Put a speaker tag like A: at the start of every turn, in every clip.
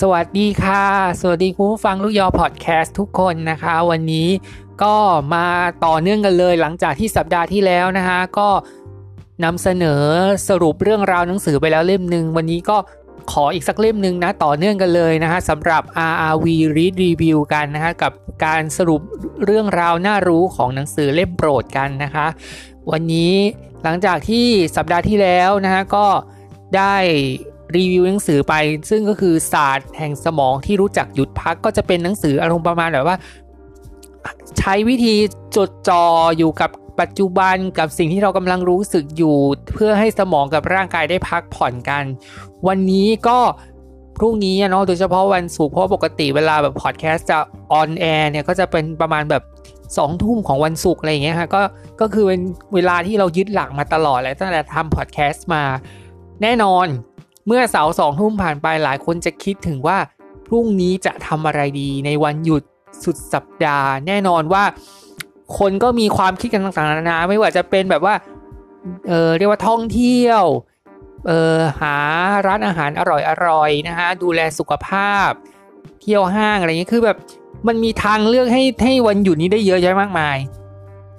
A: สวัสดีค่ะ สวัสดีคุณผู้ฟังลูกยอพอดแคสต์ทุกคนนะคะ วันนี้ก็มาต่อเนื่องกันเลยหลังจากที่สัปดาห์ที่แล้วนะคะก็นำเสนอสรุปเรื่องราวหนังสือไปแล้วเล่มหนึ่งวันนี้ก็ขออีกสักเล่มหนึ่งนะต่อเนื่องกันเลยนะคะสำหรับ RRV Read Review กันนะคะกับการสรุปเรื่องราวน่ารู้ของหนังสือเล่มโปรดกันนะคะ วันนี้หลังจากที่สัปดาห์ที่แล้วนะคะก็ได้ รีวิวหนังสือไป ซึ่งก็คือศาสตร์แห่งสมองที่รู้จักหยุดพักก็จะเป็นหนังสืออารมณ์ประมาณแบบว่า ใช้วิธีจดจ่ออยู่กับปัจจุบันกับสิ่งที่เรากำลังรู้สึกอยู่ เพื่อให้สมองกับร่างกายได้พักผ่อนกัน วันนี้ก็พรุ่งนี้เนาะโดยเฉพาะวันศุกร์เพราะปกติเวลาแบบพอดแคสต์จะ on air เนี่ยก็จะเป็นประมาณแบบสองทุ่มของวันศุกร์อะไรอย่างเงี้ยค่ะก็ก็คือเป็นเวลาที่เรายึดหลักมาตลอดเลยตั้งแต่ทำพอดแคสต์มา แน่นอน เมื่อเสาร์สองทุ่มผ่านไปหลายคนจะคิดถึงว่า พรุ่งนี้จะทำอะไรดีในวันหยุดสุดสัปดาห์ แน่นอนว่า คนก็มีความคิดกันต่างๆนานาไม่ว่าจะเป็นแบบว่าเออเรียกว่าท่องเที่ยวเออหาร้านอาหารอร่อยๆนะฮะดูแลสุขภาพ เที่ยวห้างอะไรเงี้ยคือแบบมันมีทางเลือกให้ให้วันหยุดนี้ได้เยอะแยะมากมาย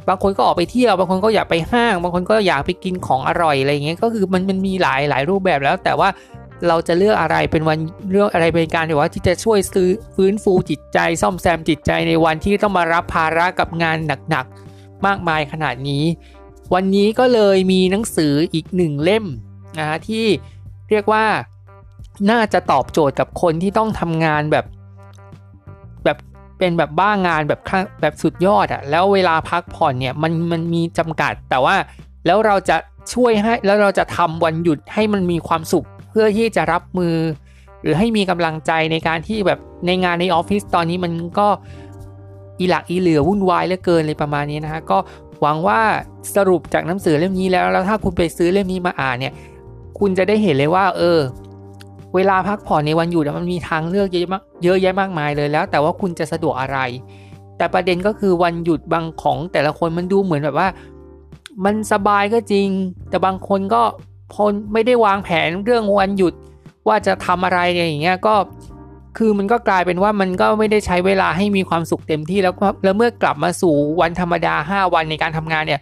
A: บางคนก็ออกไปเที่ยว บางคนก็อยากไปห้าง บางคนก็อยากไปกินของอร่อยอะไรเงี้ย ก็คือมันมันมีหลายหลายรูปแบบแล้ว แต่ว่าเราจะเลือกอะไรเป็นวันเลือกอะไรเป็นการที่ว่าที่จะช่วยซื้อฟื้นฟูจิตใจ ซ่อมแซมจิตใจในวันที่ต้องมารับภาระกับงานหนักๆมากมายขนาดนี้ วันนี้ก็เลยมีหนังสืออีกหนึ่งเล่มนะฮะที่เรียกว่าน่าจะตอบโจทย์กับคนที่ต้องทำงานแบบแบบ เป็นแบบบ้างานแบบแบบสุดยอดอะแล้วเวลาพักผ่อนเนี่ยมันมันมีจำกัด แต่ว่าแล้วเราจะช่วยให้แล้วเราจะทำวันหยุดให้มันมีความสุขเพื่อที่จะรับมือ หรือให้มีกำลังใจในการที่แบบในงานในออฟฟิศตอนนี้มันก็อีหลักอีเหลือวุ่นวายเหลือเกินเลยประมาณนี้นะฮะก็หวังว่าสรุปจากหนังสือเล่มนี้แล้วแล้วถ้าคุณไปซื้อเล่มนี้มาอ่านเนี่ย คุณจะได้เห็นเลยว่า เออ เวลาพักผ่อนในวันหยุดมันมีทางเลือกเยอะมากเยอะแยะมากมายเลยแล้ว แต่ว่าคุณจะสะดวกอะไร แต่ประเด็นก็คือวันหยุดบางของแต่ละคนมันดูเหมือนแบบว่า มันสบายก็จริง แต่บางคนก็พอไม่ได้วางแผนเรื่องวันหยุดว่าจะทำอะไรอย่างเงี้ยก็คือมันก็กลายเป็นว่ามันก็ไม่ได้ใช้เวลาให้มีความสุขเต็มที่แล้วแล้วเมื่อกลับมาสู่วันธรรมดา 5 วันในการทำงานเนี่ย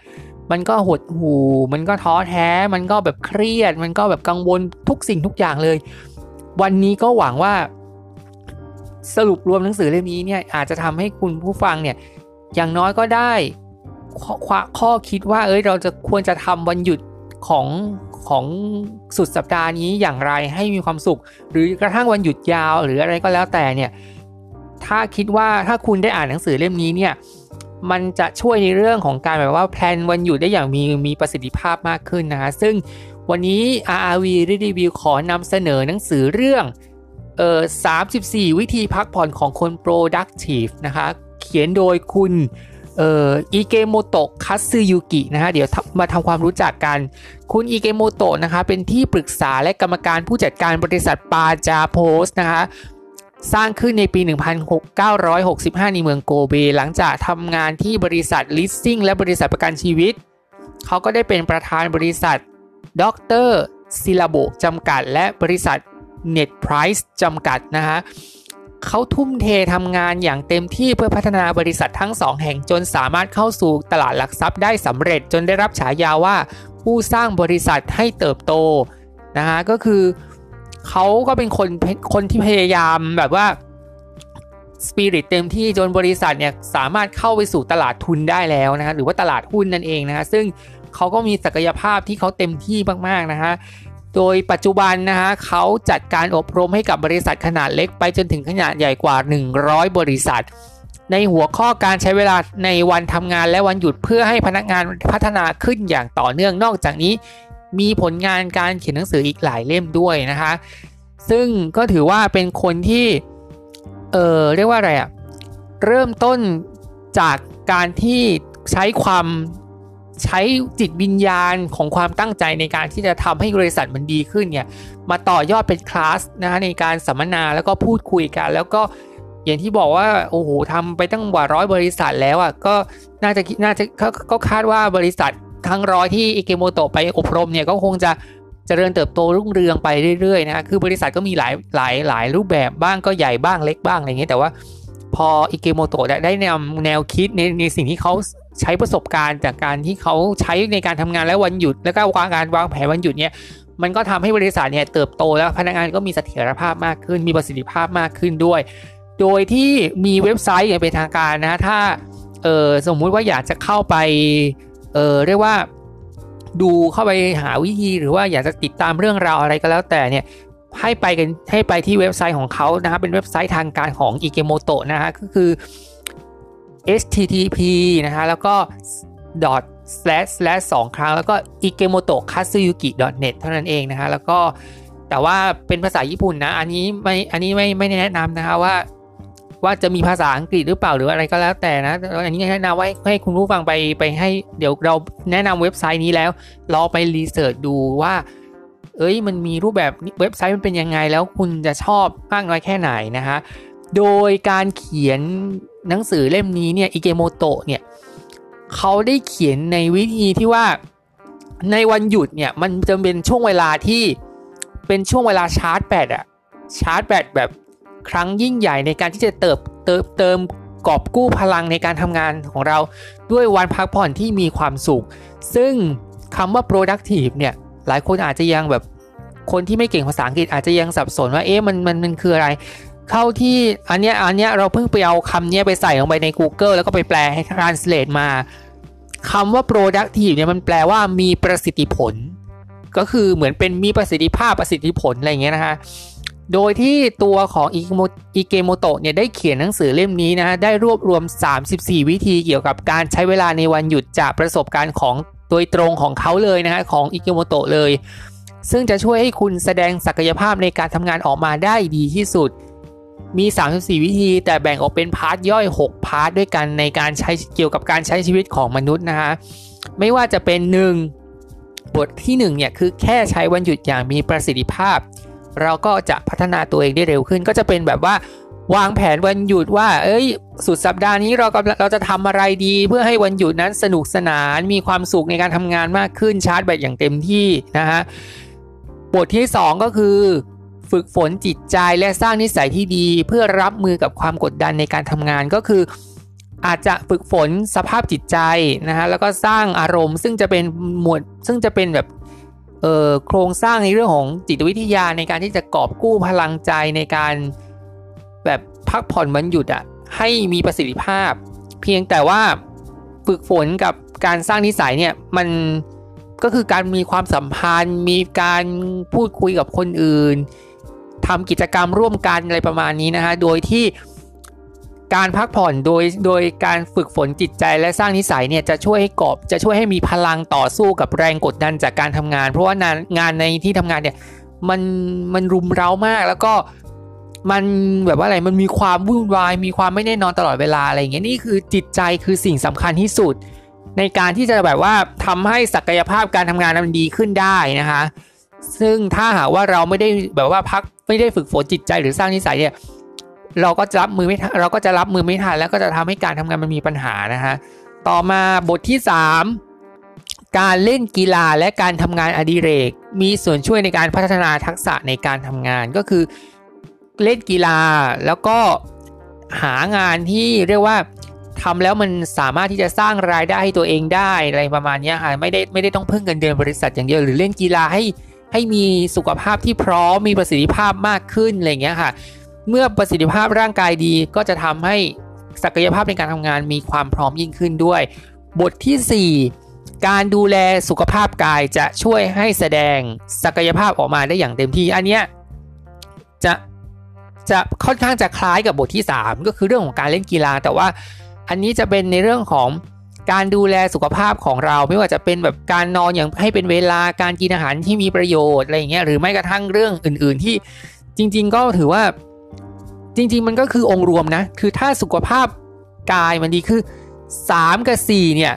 A: มันก็หดหูมันก็ท้อแท้ มันก็แบบเครียด มันก็แบบกังวลทุกสิ่งทุกอย่างเลย วันนี้ก็หวังว่าสรุปรวมหนังสือเล่มนี้เนี่ยอาจจะทำให้คุณผู้ฟังเนี่ยอย่างน้อยก็ได้ข้อข้อคิดว่าเอ้ยเราจะควรจะทำวันหยุดของของสุดสัปดาห์นี้อย่างไรให้มีความสุข หรือกระทั่งวันหยุดยาวหรืออะไรก็แล้วแต่เนี่ยถ้าคิดว่าถ้าคุณได้อ่านหนังสือเล่มนี้เนี่ยมันจะช่วยในเรื่องของการแบบว่าแพลนวันหยุดได้อย่างมีมีประสิทธิภาพมากขึ้นนะฮะซึ่ง วันนี้ RRV รีวิวขอนำเสนอหนังสือเรื่องเอ่อ34 วิธีพักผ่อนของคน productive นะคะ เขียนโดยคุณเอ่ออิเกโมโตะคัตสึยุกินะฮะเดี๋ยวมาทำความรู้จักกัน คุณอิเกโมโตะนะคะเป็นที่ปรึกษาและกรรมการผู้จัดการบริษัทปาจาโพสนะคะสร้างขึ้นในปี 1965 ในเมืองโกเบ หลังจากทำงานที่บริษัทลิสซิ่งและบริษัทประกันชีวิต เขาก็ได้เป็นประธานบริษัท Dr.Ci:Labo จำกัด และบริษัท Net Price จำกัดนะฮะเขาทุ่มเททำงานอย่างเต็มที่เพื่อพัฒนาบริษัททั้งสองแห่งจนสามารถเข้าสู่ตลาดหลักทรัพย์ได้สำเร็จจนได้รับฉายาว่า ผู้สร้างบริษัทให้เติบโตนะฮะก็คือเขาก็เป็นคนคนที่พยายามแบบว่าสปิริตเต็มที่จนบริษัทเนี่ยสามารถเข้าไปสู่ตลาดทุนได้แล้วนะฮะหรือว่าตลาดหุ้นนั่นเองนะฮะซึ่ง เขาก็มีศักยภาพที่เขาเต็มที่มากๆนะฮะโดยปัจจุบันนะฮะเขาจัดการอบรมให้กับบริษัทขนาดเล็กไปจนถึงขนาดใหญ่กว่า 100 บริษัท ในหัวข้อการใช้เวลาในวันทำงานและวันหยุดเพื่อให้พนักงานพัฒนาขึ้นอย่างต่อเนื่องนอกจากนี้ มีผลงานการเขียนหนังสืออีกหลายเล่มด้วยนะคะซึ่งก็ถือว่าเป็นคนที่เออเรียกว่าอะไรอะเริ่มต้นจากการที่ใช้ความ ใช้จิตวิญญาณของความตั้งใจในการที่จะทำให้บริษัทมันดีขึ้นเนี่ยมาต่อยอดเป็นคลาสนะในการสัมมนาแล้วก็พูดคุยกัน แล้วก็อย่างที่บอกว่าโอ้โหทำไปตั้งกว่าร้อยบริษัทแล้วอะก็น่าจะน่าจะก็คาดว่าบริษัททั้งร้อยที่อิเกโมโตะไปอบรมเนี่ยก็คงจะเจริญเติบโตรุ่งเรืองไปเรื่อยๆนะคือบริษัทก็มีหลายหลายหลายรูปแบบบ้างก็ใหญ่บ้างเล็กบ้างอะไรเงี้ยแต่ว่าพออิเกโมโตะได้แนวแนวคิดในในสิ่งที่เขา ใช้ประสบการณ์จากการที่เขาใช้ในการทำงานและวันหยุด แล้วก็วางการวางแผนวันหยุดเนี่ยมันก็ทำให้บริษัทเนี่ยเติบโตแล้วพนักงานก็มีเสถียรภาพมากขึ้น มีประสิทธิภาพมากขึ้นด้วย โดยที่มีเว็บไซต์อย่างเป็นทางการนะถ้าเออสมมุติว่าอยากจะเข้าไปเออเรียกว่าดูเข้าไปหาวิธีหรือว่าอยากจะติดตามเรื่องราวอะไรก็แล้วแต่เนี่ยให้ไปกันให้ไปที่เว็บไซต์ของเขานะครับเป็นเว็บไซต์ทางการของอิเกโมโตะนะฮะก็คือ http นะฮะแล้วก็ dot slash slash สองครั้ง แล้วก็ ikemoto katsuyuki net เท่านั้นเองนะฮะแล้วก็แต่ว่าเป็นภาษาญี่ปุ่นนะ อันนี้ไม่อันนี้ไม่ไม่แนะนำนะคะว่า ว่าจะมีภาษาอังกฤษหรือเปล่าหรืออะไรก็แล้วแต่นะอันนี้แนะนำไว้ให้คุณผู้ฟังไปไปให้เดี๋ยวเราแนะนำเว็บไซต์นี้แล้วลองไปรีเสิร์ชดูว่าเอ้ยมันมีรูปแบบเว็บไซต์มันเป็นยังไงแล้วคุณจะชอบมากน้อยแค่ไหนนะฮะ โดยการเขียน หนังสือเล่มนี้เนี่ยอิเกโมโตะเนี่ยเขาได้เขียนในวิธีที่ว่าในวันหยุดเนี่ยมันจะเป็นช่วงเวลาที่เป็นช่วงเวลาชาร์จแบตอะชาร์จแบตแบบครั้งยิ่งใหญ่ในการที่จะเติบเติมเติมกอบกู้พลังในการทำงานของเราด้วยวันพักผ่อนที่มีความสุข ซึ่งคำว่า productive เนี่ยหลายคนอาจจะยังแบบคนที่ไม่เก่งภาษาอังกฤษอาจจะยังสับสนว่าเอ๊ะมันมันมันคืออะไร เข้าที่อันเนี้ยอันเนี้ยเราเพิ่งไปเอาคำเนี้ยไปใส่ลงไปใน Google แล้วก็ไปแปลให้ translate มาคำว่า productive เนี่ยมันแปลว่ามีประสิทธิผล ก็คือเหมือนเป็นมีประสิทธิภาพประสิทธิผลอะไรเงี้ยนะคะโดยที่ตัวของอิเกโมโตะเนี่ยได้เขียนหนังสือเล่มนี้นะฮะได้รวบรวม 34 วิธีเกี่ยวกับการใช้เวลาในวันหยุดจากประสบการณ์ของโดยตรงของเขาเลยนะฮะของอิเกโมโตะเลย ซึ่งจะช่วยให้คุณแสดงศักยภาพในการทำงานออกมาได้ดีที่สุด มี 34 วิธีแต่แบ่งออกเป็น part ย่อย 6 part ด้วยกันในการใช้เกี่ยวกับการใช้ชีวิตของมนุษย์นะฮะไม่ว่าจะเป็น 1 บทที่1เนี่ยคือแค่ใช้วันหยุดอย่างมีประสิทธิภาพ เราก็จะพัฒนาตัวเองได้เร็วขึ้น ก็จะเป็นแบบว่าวางแผนวันหยุดว่า เอ้ย สุดสัปดาห์นี้เรากำลังเราจะทำอะไรดี เพื่อให้วันหยุดนั้นสนุกสนาน มีความสุขในการทำงานมากขึ้นชาร์จแบตอย่างเต็มที่นะฮะบทที่ 2 ก็คือ ฝึกฝนจิตใจและสร้างนิสัยที่ดีเพื่อรับมือกับความกดดันในการทำงานก็คืออาจจะฝึกฝนสภาพจิตใจนะฮะแล้วก็สร้างอารมณ์ ซึ่งจะเป็นหมวดซึ่งจะเป็นแบบโครงสร้างในเรื่องของจิตวิทยาในการที่จะกอบกู้พลังใจในการแบบพักผ่อนวันหยุดอะให้มีประสิทธิภาพ เพียงแต่ว่าฝึกฝนกับการสร้างนิสัยเนี่ยมันก็คือการมีความสัมพันธ์ มีการพูดคุยกับคนอื่น ทำกิจกรรมร่วมกันอะไรประมาณนี้นะฮะ โดยที่การพักผ่อนโดยโดยการฝึกฝนจิตใจและสร้างนิสัยเนี่ยจะช่วยให้กอบจะช่วยให้มีพลังต่อสู้กับแรงกดดันจากการทำงาน เพราะว่างานงานในที่ทำงานเนี่ยมันมันรุมเร้ามากแล้วก็มันแบบว่าอะไรมันมีความวุ่นวายมีความไม่แน่นอนตลอดเวลาอะไรอย่างเงี้ยนี่คือจิตใจคือสิ่งสำคัญที่สุด ในการที่จะแบบว่าทำให้ศักยภาพการทำงานมันดีขึ้นได้นะคะซึ่งถ้าหากว่าเราไม่ได้แบบว่าพัก ไม่ได้ฝึกฝนจิตใจหรือสร้างนิสัยเนี่ยเราก็จะรับมือไม่ทันเราก็จะรับมือไม่ทันแล้วก็จะทำให้การทำงานมันมีปัญหานะฮะต่อมาบทที่ 3 การเล่นกีฬาและการทำงานอดิเรก มีส่วนช่วยในการพัฒนาทักษะในการทำงานก็คือเล่นกีฬาแล้วก็หางานที่เรียกว่าทำแล้วมันสามารถที่จะสร้างรายได้ให้ตัวเองได้อะไรประมาณนี้ค่ะไม่ได้ไม่ได้ต้องพึ่งเงินเดือนบริษัทอย่างเดียวหรือเล่นกีฬาให้ ให้มีสุขภาพที่พร้อมมีประสิทธิภาพมากขึ้นอะไรเงี้ยค่ะ เมื่อประสิทธิภาพร่างกายดีก็จะทำให้ศักยภาพในการทำงานมีความพร้อมยิ่งขึ้นด้วย บทที่ 4 การดูแลสุขภาพกายจะช่วยให้แสดงศักยภาพออกมาได้อย่างเต็มที่ อันเนี้ยจะจะค่อนข้างจะคล้ายกับบทที่ 3 ก็คือเรื่องของการเล่นกีฬา แต่ว่าอันนี้จะเป็นในเรื่องของ การดูแลสุขภาพของเราไม่ว่าจะเป็นแบบการนอนอย่างให้เป็นเวลาการกินอาหารที่มีประโยชน์อะไรอย่างเงี้ยหรือไม่กระทั่งเรื่องอื่น ๆ ที่จริง ๆ ก็ถือว่าจริง ๆ มันก็คือองค์รวมนะ คือถ้าสุขภาพกายมันดีคือ 3 กับ 4 เนี่ย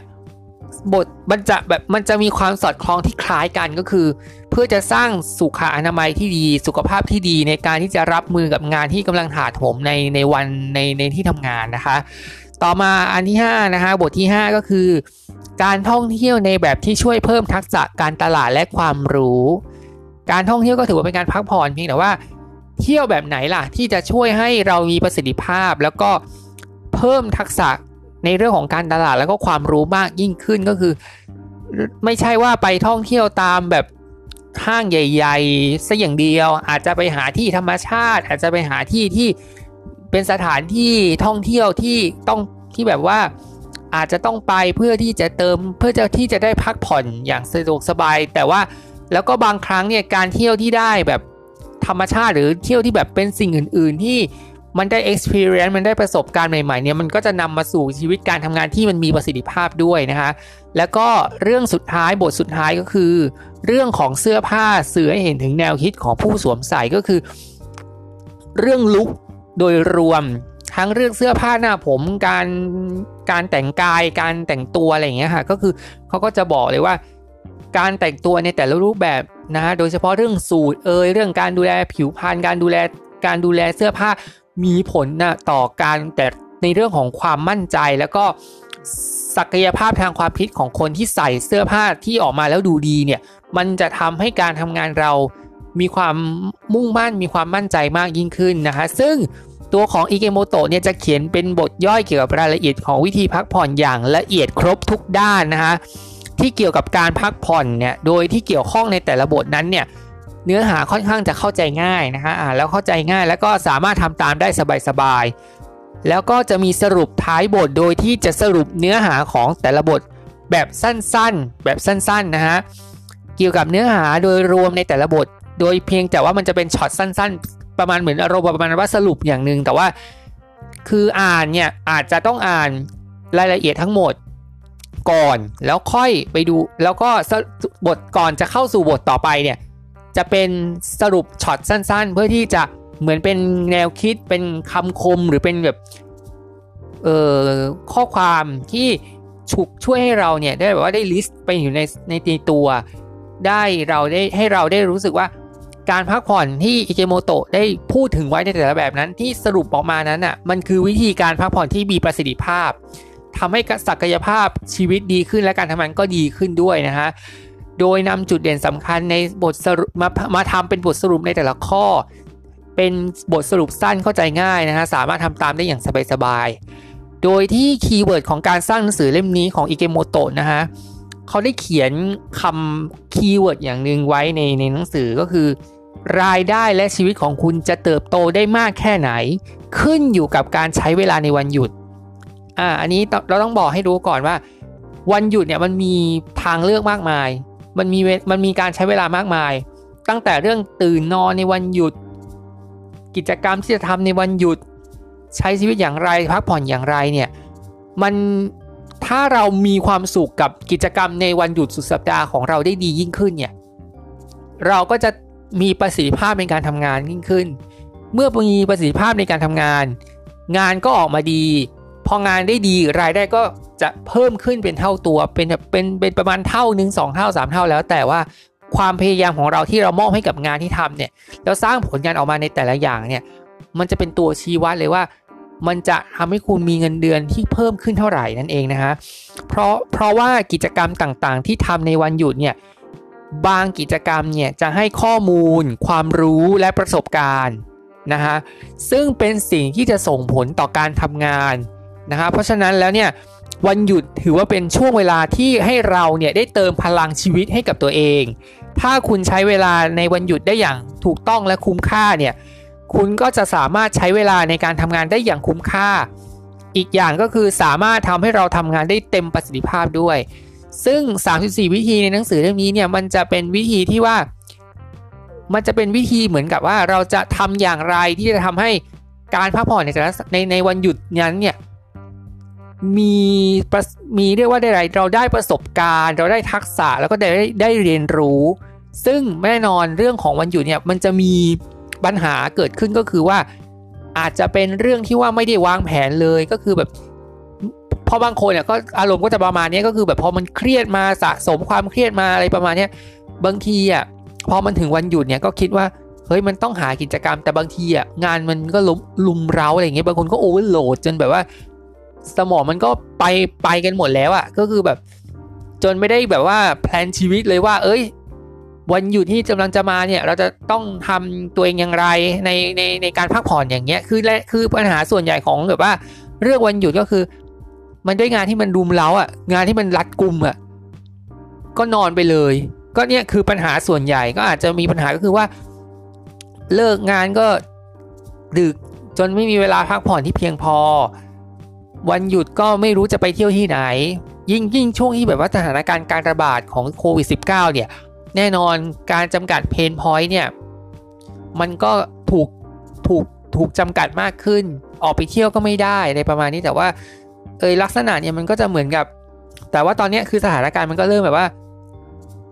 A: บทมันจะแบบมันจะมีความสอดคล้องที่คล้ายกันก็คือ เพื่อจะสร้างสุขอนามัยที่ดี สุขภาพที่ดีในการที่จะรับมือกับงานที่กำลังถาโถมในในวันในในที่ทำงานนะคะ ต่อมาอันที่5นะคะบทที่ 5 ก็คือ การท่องเที่ยวในแบบที่ช่วยเพิ่มทักษะการตลาดและความรู้ การท่องเที่ยวก็ถือว่าเป็นการพักผ่อนเพียงแต่ว่าเที่ยวแบบไหนล่ะที่จะช่วยให้เรามีประสิทธิภาพแล้วก็เพิ่มทักษะ ในเรื่องของการตลาดแล้วก็ความรู้มากยิ่งขึ้นก็คือ ไม่ใช่ว่าไปท่องเที่ยวตามแบบห้างใหญ่ๆซะอย่างเดียว อาจจะไปหาที่ธรรมชาติ อาจจะไปหาที่ที่เป็นสถานที่ท่องเที่ยวที่ต้องที่แบบว่าอาจจะต้องไปเพื่อที่จะเติมเพื่อจะที่จะได้พักผ่อนอย่างสะดวกสบาย แต่ว่าแล้วก็บางครั้งเนี่ยการเที่ยวที่ได้แบบธรรมชาติหรือเที่ยวที่แบบเป็นสิ่งอื่น ๆ ที่ มันได้ experience มันได้ประสบการณ์ใหม่ๆเนี่ยมันก็จะนำมาสู่ชีวิตการทำงานที่มันมีประสิทธิภาพด้วยนะคะแล้วก็เรื่องสุดท้ายบทสุดท้ายก็คือ เรื่องของเสื้อผ้าสื่อให้เห็นถึงแนวคิดของผู้สวมใส่ก็คือ เรื่องลุคโดยรวมทั้งเรื่องเสื้อผ้าหน้าผมการการแต่งกายการแต่งตัวอะไรอย่างเงี้ยค่ะก็คือเขาก็จะบอกเลยว่า การแต่งตัวในแต่ละรูปแบบนะฮะโดยเฉพาะเรื่องสูตรเอยเรื่องการดูแลผิวพรรณการดูแลการดูแลเสื้อผ้า มีผลนะต่อการแต่ในเรื่องของความมั่นใจแล้วก็ศักยภาพทางความคิดของคนที่ใส่เสื้อผ้าที่ออกมาแล้วดูดีเนี่ยมันจะทำให้การทำงานเรามีความมุ่งมั่นมีความมั่นใจมากยิ่งขึ้นนะคะซึ่งตัวของอิเกโมโตะเนี่ยจะเขียนเป็นบทย่อยเกี่ยวกับรายละเอียดของวิธีพักผ่อนอย่างละเอียดครบทุกด้านนะคะที่เกี่ยวกับการพักผ่อนเนี่ยโดยที่เกี่ยวข้องในแต่ละบทนั้นเนี่ย เนื้อหาค่อนข้างจะเข้าใจง่ายนะคะอ่านแล้วเข้าใจง่ายแล้วก็สามารถทำตามได้สบายๆแล้วก็จะมีสรุปท้ายบทโดยที่จะสรุปเนื้อหาของแต่ละบทแบบสั้นๆ แบบสั้นๆนะฮะเกี่ยวกับเนื้อหาโดยรวมในแต่ละบท โดยเพียงแต่ว่ามันจะเป็นช็อตสั้น ๆ ประมาณเหมือนอารมณ์ประมาณว่าสรุปอย่างหนึ่งแต่ว่าคืออ่านเนี่ยอาจจะต้องอ่านรายละเอียดทั้งหมดก่อนแล้วค่อยไปดูแล้วก็บทก่อนจะเข้าสู่บทต่อไปเนี่ย จะเป็นสรุป short สั้น ๆ เพื่อที่จะเหมือนเป็นแนวคิดเป็นคำคมหรือเป็นแบบเอ่อข้อความที่ฉุกช่วยให้เราเนี่ยได้แบบว่าได้ list ไปอยู่ในในตัวได้เราได้ให้เราได้รู้สึกว่าการพักผ่อนที่อิเกโมโตะได้พูดถึงไว้ในแต่ละแบบนั้นที่สรุปออกมานั้นอะมันคือวิธีการพักผ่อนที่มีประสิทธิภาพทำให้ศักยภาพชีวิตดีขึ้นและการทำงานก็ดีขึ้นด้วยนะฮะ โดยนำจุดเด่นสำคัญในบทสรุปมามาทำเป็นบทสรุปในแต่ละข้อ เป็นบทสรุปสั้นเข้าใจง่ายนะฮะสามารถทำตามได้อย่างสบายๆ โดยที่ keyword ของการสร้างหนังสือเล่มนี้ของอิเกโมโตะนะฮะเขาได้เขียนคำ keyword อย่างหนึ่งไว้ในในหนังสือก็คือ รายได้และชีวิตของคุณจะเติบโตได้มากแค่ไหน ขึ้นอยู่กับการใช้เวลาในวันหยุดอ่าอันนี้เราต้องบอกให้รู้ก่อนว่า วันหยุดเนี่ยมันมีทางเลือกมากมาย มันมีมันมีการใช้เวลามากมาย ตั้งแต่เรื่องตื่นนอนในวันหยุด กิจกรรมที่จะทำในวันหยุด ใช้ชีวิตอย่างไรพักผ่อนอย่างไรเนี่ยมันถ้าเรามีความสุขกับกิจกรรมในวันหยุดสุดสัปดาห์ของเราได้ดียิ่งขึ้นเนี่ยเราก็จะมีประสิทธิภาพในการทำงานยิ่งขึ้น เมื่อมีประสิทธิภาพในการทำงาน งานก็ออกมาดี พองานได้ดีรายได้ก็จะเพิ่มขึ้นเป็นเท่าตัว เป็นเป็นเป็นประมาณเท่าหนึ่งสองเท่าสามเท่าแล้ว แต่ว่าความพยายามของเราที่เรามอบให้กับงานที่ทำเนี่ยแล้วสร้างผลงานออกมาในแต่ละอย่างเนี่ยมันจะเป็นตัวชี้วัดเลยว่า มันจะทำให้คุณมีเงินเดือนที่เพิ่มขึ้นเท่าไหร่นั่นเองนะฮะเพราะเพราะว่ากิจกรรมต่างๆ ที่ทำในวันหยุดเนี่ยบางกิจกรรมเนี่ยจะให้ข้อมูล ความรู้และประสบการณ์นะฮะซึ่งเป็นสิ่งที่จะส่งผลต่อการทำงาน นะฮะเพราะฉะนั้นแล้วเนี่ยวันหยุดถือว่าเป็นช่วงเวลาที่ให้เราเนี่ยได้เติมพลังชีวิตให้กับตัวเอง ถ้าคุณใช้เวลาในวันหยุดได้อย่างถูกต้องและคุ้มค่าเนี่ยคุณก็จะสามารถใช้เวลาในการทำงานได้อย่างคุ้มค่า อีกอย่างก็คือสามารถทำให้เราทำงานได้เต็มประสิทธิภาพด้วย ซึ่ง 34 วิธีในหนังสือเล่มนี้เนี่ยมันจะเป็นวิธีที่ว่า มันจะเป็นวิธีเหมือนกับว่าเราจะทำอย่างไรที่จะทำให้การพักผ่อนในในในวันหยุดนั้นเนี่ย มีมีเรียกว่าได้ไรเราได้ประสบการณ์ เราได้ทักษะแล้วก็ได้ได้เรียนรู้ ซึ่งแน่นอนเรื่องของวันหยุดเนี่ยมันจะมีปัญหาเกิดขึ้นก็คือว่า อาจจะเป็นเรื่องที่ว่าไม่ได้วางแผนเลยก็คือแบบพอบางคนเนี่ยก็อารมณ์ก็จะประมาณนี้ก็คือแบบพอมันเครียดมาสะสมความเครียดมาอะไรประมาณนี้บางทีอะพอมันถึงวันหยุดเนี่ยก็คิดว่าเฮ้ยมันต้องหากิจกรรมแต่บางทีอะงานมันก็รุมรุมเร้าอะไรเงี้ยบางคนก็ overload จนแบบว่า สมองมันก็ไปไปกันหมดแล้วอะก็คือแบบ จนไม่ได้แบบว่า plan ชีวิตเลยว่า เอ้ย วันหยุดที่กำลังจะมาเนี่ย เราจะต้องทำตัวเองอย่างไรในในในการพักผ่อนอย่างเงี้ยคือและคือปัญหาส่วนใหญ่ของแบบว่าเรื่องวันหยุดก็คือ มันด้วยงานที่มันรุมเร้าอะงานที่มันรัดกุมอะก็นอนไปเลย ก็เนี่ยคือปัญหาส่วนใหญ่ก็อาจจะมีปัญหาก็คือว่า เลิกงานก็ดึกจนไม่มีเวลาพักผ่อนที่เพียงพอ วันหยุดก็ไม่รู้จะไปเที่ยวที่ไหน ยิ่งยิ่งช่วงที่แบบว่าสถานการณ์การระบาดของโควิด -19 เนี่ย แน่นอนการจำกัดเพนพอยต์เนี่ย มันก็ถูกถูกถูกจำกัดมากขึ้น ออกไปเที่ยวก็ไม่ได้ในประมาณนี้แต่ว่าเอยลักษณะเนี่ยมันก็จะเหมือนกับ แต่ว่าตอนนี้คือสถานการณ์มันก็เริ่มแบบว่า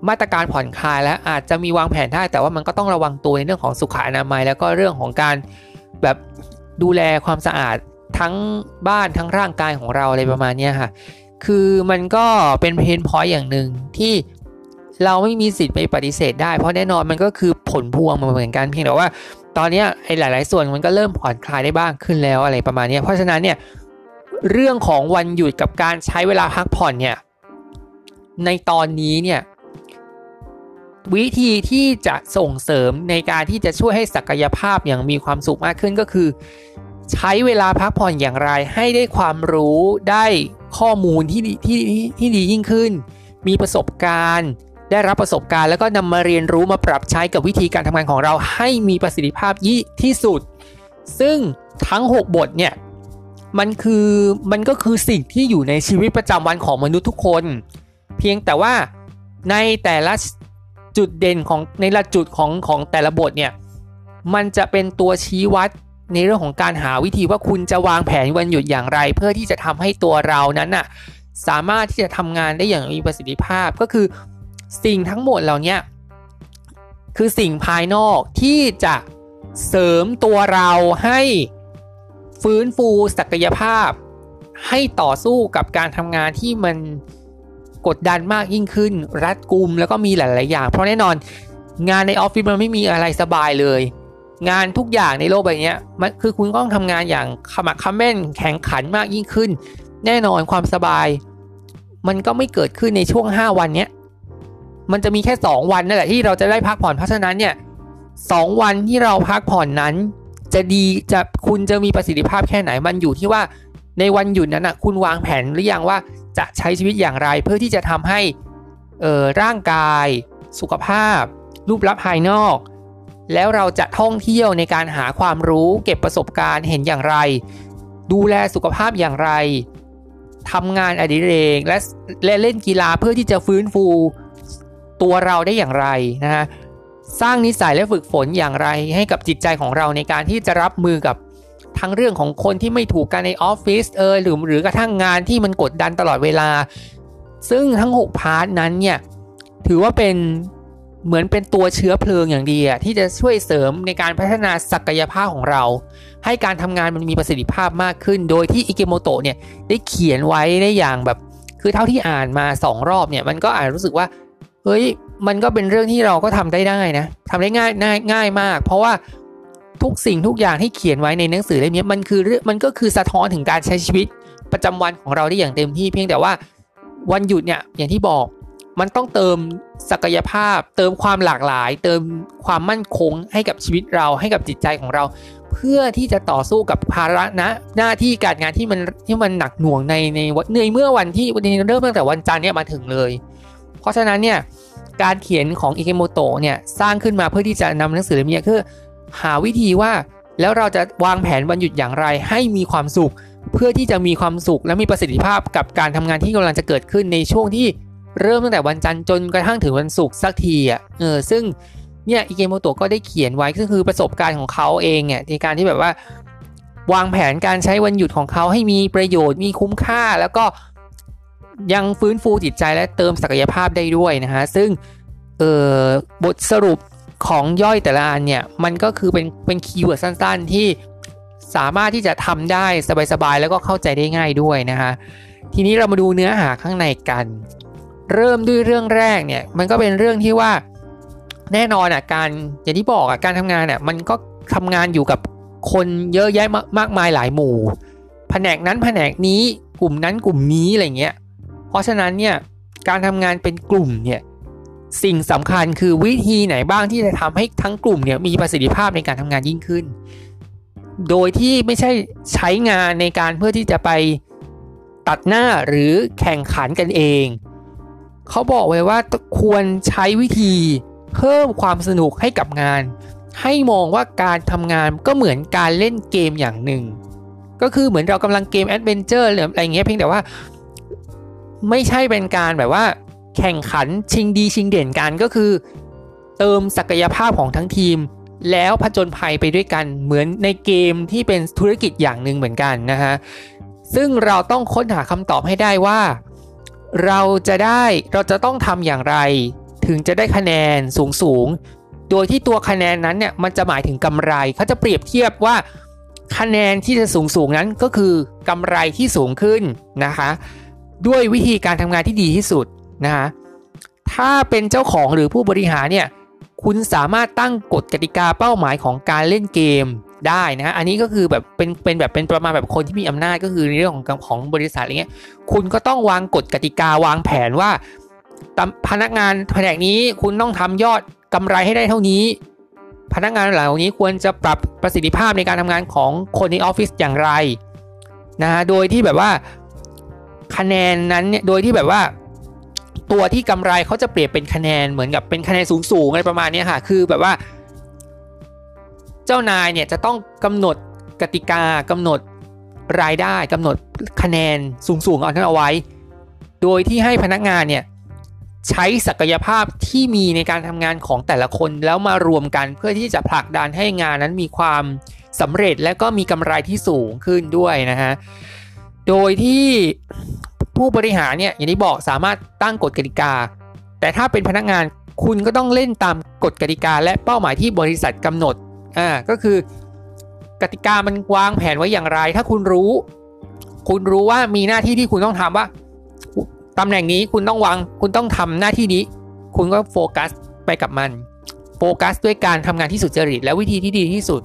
A: มาตรการผ่อนคลายแล้วอาจจะมีวางแผนได้แต่ว่ามันก็ต้องระวังตัวในเรื่องของสุขอนามัย แล้วก็เรื่องของการแบบดูแลความสะอาด ทั้งบ้านทั้งร่างกายของเราอะไรประมาณนี้ค่ะ คือมันก็เป็นเพนพอยต์อย่างหนึ่งที่เราไม่มีสิทธิ์ไปปฏิเสธได้ เพราะแน่นอนมันก็คือผลพวงมาเหมือนกันเพียงแต่ว่า ตอนนี้ไอ้หลาย ๆ ส่วนมันก็เริ่มผ่อนคลายได้บ้างขึ้นแล้วอะไรประมาณนี้เพราะฉะนั้นเนี่ยเรื่องของวันหยุดกับการใช้เวลาพักผ่อนเนี่ยในตอนนี้เนี่ยวิธีที่จะส่งเสริมในการที่จะช่วยให้ศักยภาพอย่างมีความสุขมากขึ้นก็คือ ใช้เวลาพักผ่อนอย่างไรให้ได้ความรู้ได้ข้อมูลที่ที่ที่ดียิ่งขึ้น มีประสบการณ์ ได้รับประสบการณ์ แล้วก็นำมาเรียนรู้มาปรับใช้กับวิธีการทำงานของเราให้มีประสิทธิภาพยี่ที่สุด ซึ่งทั้ง 6 บทเนี่ยมันคือมันก็คือสิ่งที่อยู่ในชีวิตประจำวันของมนุษย์ทุกคน เพียงแต่ว่าในแต่ละจุดเด่นของในละจุดของของแต่ละบทเนี่ยมันจะเป็นตัวชี้วัด ในเรื่องของการหาวิธีว่าคุณจะวางแผนวันหยุดอย่างไร เพื่อที่จะทำให้ตัวเรานั้นน่ะสามารถที่จะทำงานได้อย่างมีประสิทธิภาพก็คือสิ่งทั้งหมดเหล่านี้คือสิ่งภายนอกที่จะเสริมตัวเราให้ฟื้นฟูศักยภาพ ให้ต่อสู้กับการทำงานที่มันกดดันมากยิ่งขึ้น รัดกุมแล้วก็มีหลาย ๆ อย่าง เพราะแน่นอนงานในออฟฟิศมันไม่มีอะไรสบายเลย งานทุกอย่างในโลกใบนี้มันคือคุณต้องทำงานอย่างขมักขม้นแข่งขันมากยิ่งขึ้น แน่นอนความสบาย มันก็ไม่เกิดขึ้นในช่วง 5 วันนี้มันจะมีแค่ 2 วันนั่นแหละที่เราจะได้พักผ่อนเพราะฉะนั้นเนี่ยสวันที่เราพักผ่อนนั้น จะดีจะคุณจะมีประสิทธิภาพแค่ไหนมันอยู่ที่ว่าในวันหยุดนั้นนะคุณวางแผนหรือยังว่าจะใช้ชีวิตอย่างไรเพื่อที่จะทำให้เอ่อร่างกาย สุขภาพ รูปลักษณ์ภายนอก แล้วเราจะท่องเที่ยวในการหาความรู้ เก็บประสบการณ์เห็นอย่างไร ดูแลสุขภาพอย่างไรทำงานอดิเรกและและเล่นกีฬาเพื่อที่จะฟื้นฟูตัวเราได้อย่างไรนะฮะสร้างนิสัยและฝึกฝนอย่างไร ให้กับจิตใจของเราในการที่จะรับมือกับทั้งเรื่องของคนที่ไม่ถูกกันในออฟฟิศเออหรือหรือกระทั่งงานที่มันกดดันตลอดเวลา ซึ่งทั้ง 6 พาร์ทนั้นเนี่ยถือว่าเป็น เหมือนเป็นตัวเชื้อเพลิงอย่างดีอะที่จะช่วยเสริมในการพัฒนาศักยภาพของเรา ให้การทำงานมันมีประสิทธิภาพมากขึ้น โดยที่อิเกโมโตะเนี่ยได้เขียนไว้ได้อย่างแบบ คือเท่าที่อ่านมา 2 รอบเนี่ยมันก็อาจรู้สึกว่าเฮ้ยมันก็เป็นเรื่องที่เราก็ทำได้ได้นะทำได้ง่ายง่ายง่ายมาก เพราะว่าทุกสิ่งทุกอย่างที่เขียนไว้ในหนังสือเล่มนี้มันคือมันก็คือสะท้อนถึงการใช้ชีวิตประจำวันของเราได้อย่างเต็มที่เพียงแต่ว่าวันหยุดเนี่ยอย่างที่บอก มันต้องเติมศักยภาพ เติมความหลากหลาย เติมความมั่นคงให้กับชีวิตเราให้กับจิตใจของเรา เพื่อที่จะต่อสู้กับภาระนะ หน้าที่การงานที่มันที่มันหนักหน่วงในในวันในเมื่อวันที่วันนี้เริ่มตั้งแต่วันจันทร์เนี่ยมาถึงเลย เพราะฉะนั้นเนี่ยการเขียนของอิเกโมโตะเนี่ยสร้างขึ้นมาเพื่อที่จะนำหนังสือเล่มนี้คือ หาวิธีว่าแล้วเราจะวางแผนวันหยุดอย่างไรให้มีความสุข เพื่อที่จะมีความสุขและมีประสิทธิภาพกับการทำงานที่กำลังจะเกิดขึ้นในช่วงที่ เริ่มตั้งแต่วันจันทร์จนกระทั่งถึงวันศุกร์สักทีอะเออซึ่งเนี่ยอิเกโมโตะก็ได้เขียนไว้ก็คือประสบการณ์ของเขาเองเนี่ยในการที่แบบว่าวางแผนการใช้วันหยุดของเขาให้มีประโยชน์มีคุ้มค่า แล้วก็ยังฟื้นฟูจิตใจและเติมศักยภาพได้ด้วยนะฮะซึ่งเอ่อบทสรุปของย่อยแต่ละอันเนี่ยมันก็คือเป็นเป็น keyword สั้น ๆ ที่สามารถที่จะทำได้สบายๆแล้วก็เข้าใจได้ง่ายด้วยนะฮะทีนี้เรามาดูเนื้อหาข้างในกัน เริ่มด้วยเรื่องแรกเนี่ยมันก็เป็นเรื่องที่ว่าแน่นอนอะการอย่างที่บอกอะการทำงานเนี่ยมันก็ทำงานอยู่กับคนเยอะแยะมากมายหลายหมู่ แผนกนั้นแผนกนี้กลุ่มนั้นกลุ่มนี้อะไรเงี้ยเพราะฉะนั้นเนี่ยการทำงานเป็นกลุ่มเนี่ยสิ่งสำคัญคือวิธีไหนบ้างที่จะทำให้ทั้งกลุ่มเนี่ยมีประสิทธิภาพในการทำงานยิ่งขึ้น โดยที่ไม่ใช่ใช้งานในการเพื่อที่จะไปตัดหน้าหรือแข่งขันกันเอง เขาบอกไว้ว่าควรใช้วิธีเพิ่มความสนุกให้กับงาน ให้มองว่าการทำงานก็เหมือนการเล่นเกมอย่างหนึ่ง ก็คือเหมือนเรากำลังเกม adventure หรืออะไรเงี้ยเพียงแต่ว่า ไม่ใช่เป็นการแบบว่า แข่งขันชิงดีชิงเด่นกันก็คือ เติมศักยภาพของทั้งทีม แล้วผจญภัยไปด้วยกันเหมือนในเกมที่เป็นธุรกิจอย่างหนึ่งเหมือนกันนะฮะซึ่งเราต้องค้นหาคำตอบให้ได้ว่า เราจะได้เราจะต้องทำอย่างไร ถึงจะได้คะแนนสูงสูงโดยที่ตัวคะแนนนั้นเนี่ยมันจะหมายถึงกำไรเขาจะเปรียบเทียบว่า คะแนนที่จะสูงสูงนั้นก็คือกำไรที่สูงขึ้นนะคะด้วยวิธีการทำงานที่ดีที่สุดนะคะถ้าเป็นเจ้าของหรือผู้บริหารเนี่ย คุณสามารถตั้งกฎกติกาเป้าหมายของการเล่นเกมได้นะฮะ อันนี้ก็คือแบบเป็นเป็นแบบเป็นประมาณแบบคนที่มีอำนาจก็คือในเรื่องของของบริษัทอะไรเงี้ย คุณก็ต้องวางกฎกติกาวางแผนว่าพนักงานแผนกนี้คุณต้องทำยอดกำไรให้ได้เท่านี้ พนักงานเหล่านี้ควรจะปรับประสิทธิภาพในการทำงานของคนในออฟฟิศอย่างไรนะฮะ โดยที่แบบว่าคะแนนนั้นเนี่ย โดยที่แบบว่า ตัวที่กำไรเขาจะเปรียบเป็นคะแนนเหมือนกับเป็นคะแนนสูงๆอะไรประมาณนี้ค่ะคือแบบว่า เจ้านายเนี่ยจะต้องกำหนดกติกากำหนดรายได้กำหนดคะแนนสูงๆเอาท่านเอาไว้ โดยที่ให้พนักงานเนี่ยใช้ศักยภาพที่มีในการทำงานของแต่ละคนแล้วมารวมกันเพื่อที่จะผลักดันให้งานนั้นมีความสำเร็จและก็มีกำไรที่สูงขึ้นด้วยนะฮะ โดยที่ ผู้บริหารเนี่ยอย่างที่บอกสามารถตั้งกฎกติกา แต่ถ้าเป็นพนักงานคุณก็ต้องเล่นตามกฎกติกา และเป้าหมายที่บริษัทกำหนดอ่าก็คือกติกามันวางแผนไว้อย่างไร ถ้าคุณรู้ คุณรู้ว่ามีหน้าที่ที่คุณต้องทำว่าตำแหน่งนี้คุณต้องวางคุณต้องทำหน้าที่นี้ คุณก็โฟกัสไปกับมันโฟกัสด้วยการทำงานที่สุจริตและวิธีที่ดีที่สุด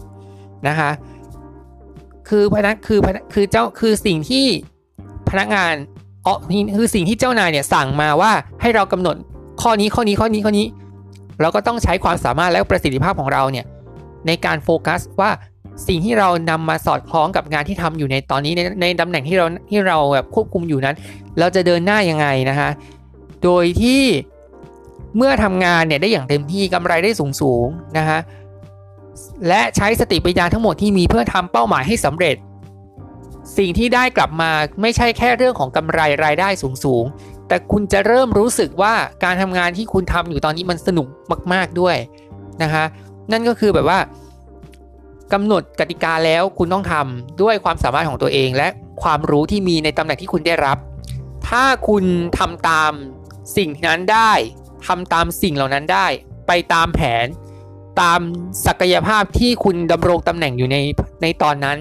A: นะคะคือพนักคือคือเจ้าคือสิ่งที่พนักงาน อ๋อนี่คือสิ่งที่เจ้านายเนี่ยสั่งมาว่าให้เรากำหนดข้อนี้ข้อนี้ข้อนี้ข้อนี้ เราก็ต้องใช้ความสามารถและประสิทธิภาพของเราเนี่ยในการโฟกัสว่าสิ่งที่เรานำมาสอดคล้องกับงานที่ทำอยู่ในตอนนี้ในในตำแหน่งที่เราที่เราแบบควบคุมอยู่นั้น เราจะเดินหน้ายังไงนะคะโดยที่เมื่อทำงานเนี่ยได้อย่างเต็มที่กำไรได้สูงสูงนะคะและใช้สติปัญญาทั้งหมดที่มีเพื่อทำเป้าหมายให้สำเร็จ สิ่งที่ได้กลับมาไม่ใช่แค่เรื่องของกำไรรายได้สูงสูงแต่คุณจะเริ่มรู้สึกว่าการทำงานที่คุณทำอยู่ตอนนี้มันสนุกมากๆด้วยนะคะ นั่นก็คือแบบว่ากำหนดกติกาแล้วคุณต้องทำด้วยความสามารถของตัวเอง และความรู้ที่มีในตำแหน่งที่คุณได้รับ ถ้าคุณทำตามสิ่งนั้นได้ทำตามสิ่งเหล่านั้นได้ ไปตามแผน ตามศักยภาพที่คุณดำรงตำแหน่งอยู่ในในตอนนั้น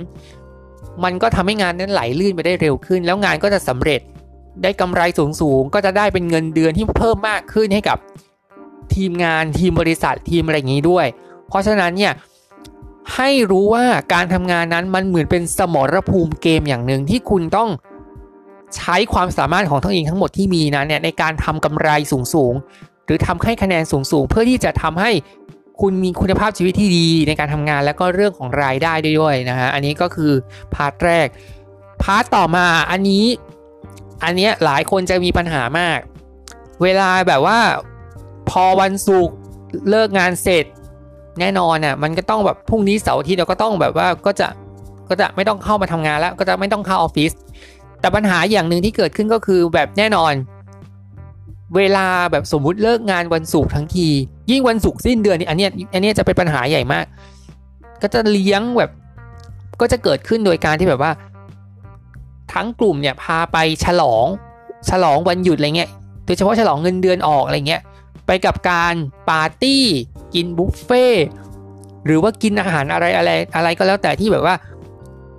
A: มันก็ทำให้งานนั้นไหลลื่นไปได้เร็วขึ้น แล้วงานก็จะสำเร็จได้กำไรสูงสูงก็จะได้เป็นเงินเดือนที่เพิ่มมากขึ้นให้กับทีมงานทีมบริษัททีมอะไรอย่างนี้ด้วย เพราะฉะนั้นเนี่ยให้รู้ว่าการทำงานนั้นมันเหมือนเป็นสมรภูมิเกมอย่างหนึ่งที่คุณต้องใช้ความสามารถของทั้งเองทั้งหมดที่มีนั้นเนี่ยในการทำกำไรสูงสูงหรือทำให้คะแนนสูงสูงเพื่อที่จะทำให้ คุณมีคุณภาพชีวิตที่ดีในการทำงานแล้วก็เรื่องของรายได้ด้วยนะฮะอันนี้ก็คือ part แรก part ต่อมาอันนี้อันเนี้ยหลายคนจะมีปัญหามาก เวลาแบบว่าพอวันศุกร์เลิกงานเสร็จ แน่นอนอะมันก็ต้องแบบพรุ่งนี้เสาร์อาทิตย์เราก็ต้องแบบว่าก็จะก็จะไม่ต้องเข้ามาทำงานแล้ว ก็จะไม่ต้องเข้าออฟฟิศแต่ปัญหาอย่างหนึ่งที่เกิดขึ้นก็คือแบบแน่นอน เวลาแบบสมมุติเลิกงานวันศุกร์ทั้งที ยิ่งวันศุกร์สิ้นเดือนนี่อันนี้อันนี้จะเป็นปัญหาใหญ่มาก ก็จะเลี้ยงแบบ ก็จะเกิดขึ้นโดยการที่แบบว่า ทั้งกลุ่มเนี่ยพาไปฉลอง ฉลองวันหยุดอะไรเงี้ยโดยเฉพาะฉลองเงินเดือนออกอะไรเงี้ยไปกับการปาร์ตี้ กินบุฟเฟ่หรือว่ากินอาหารอะไรอะไรอะไรก็แล้วแต่ที่แบบว่า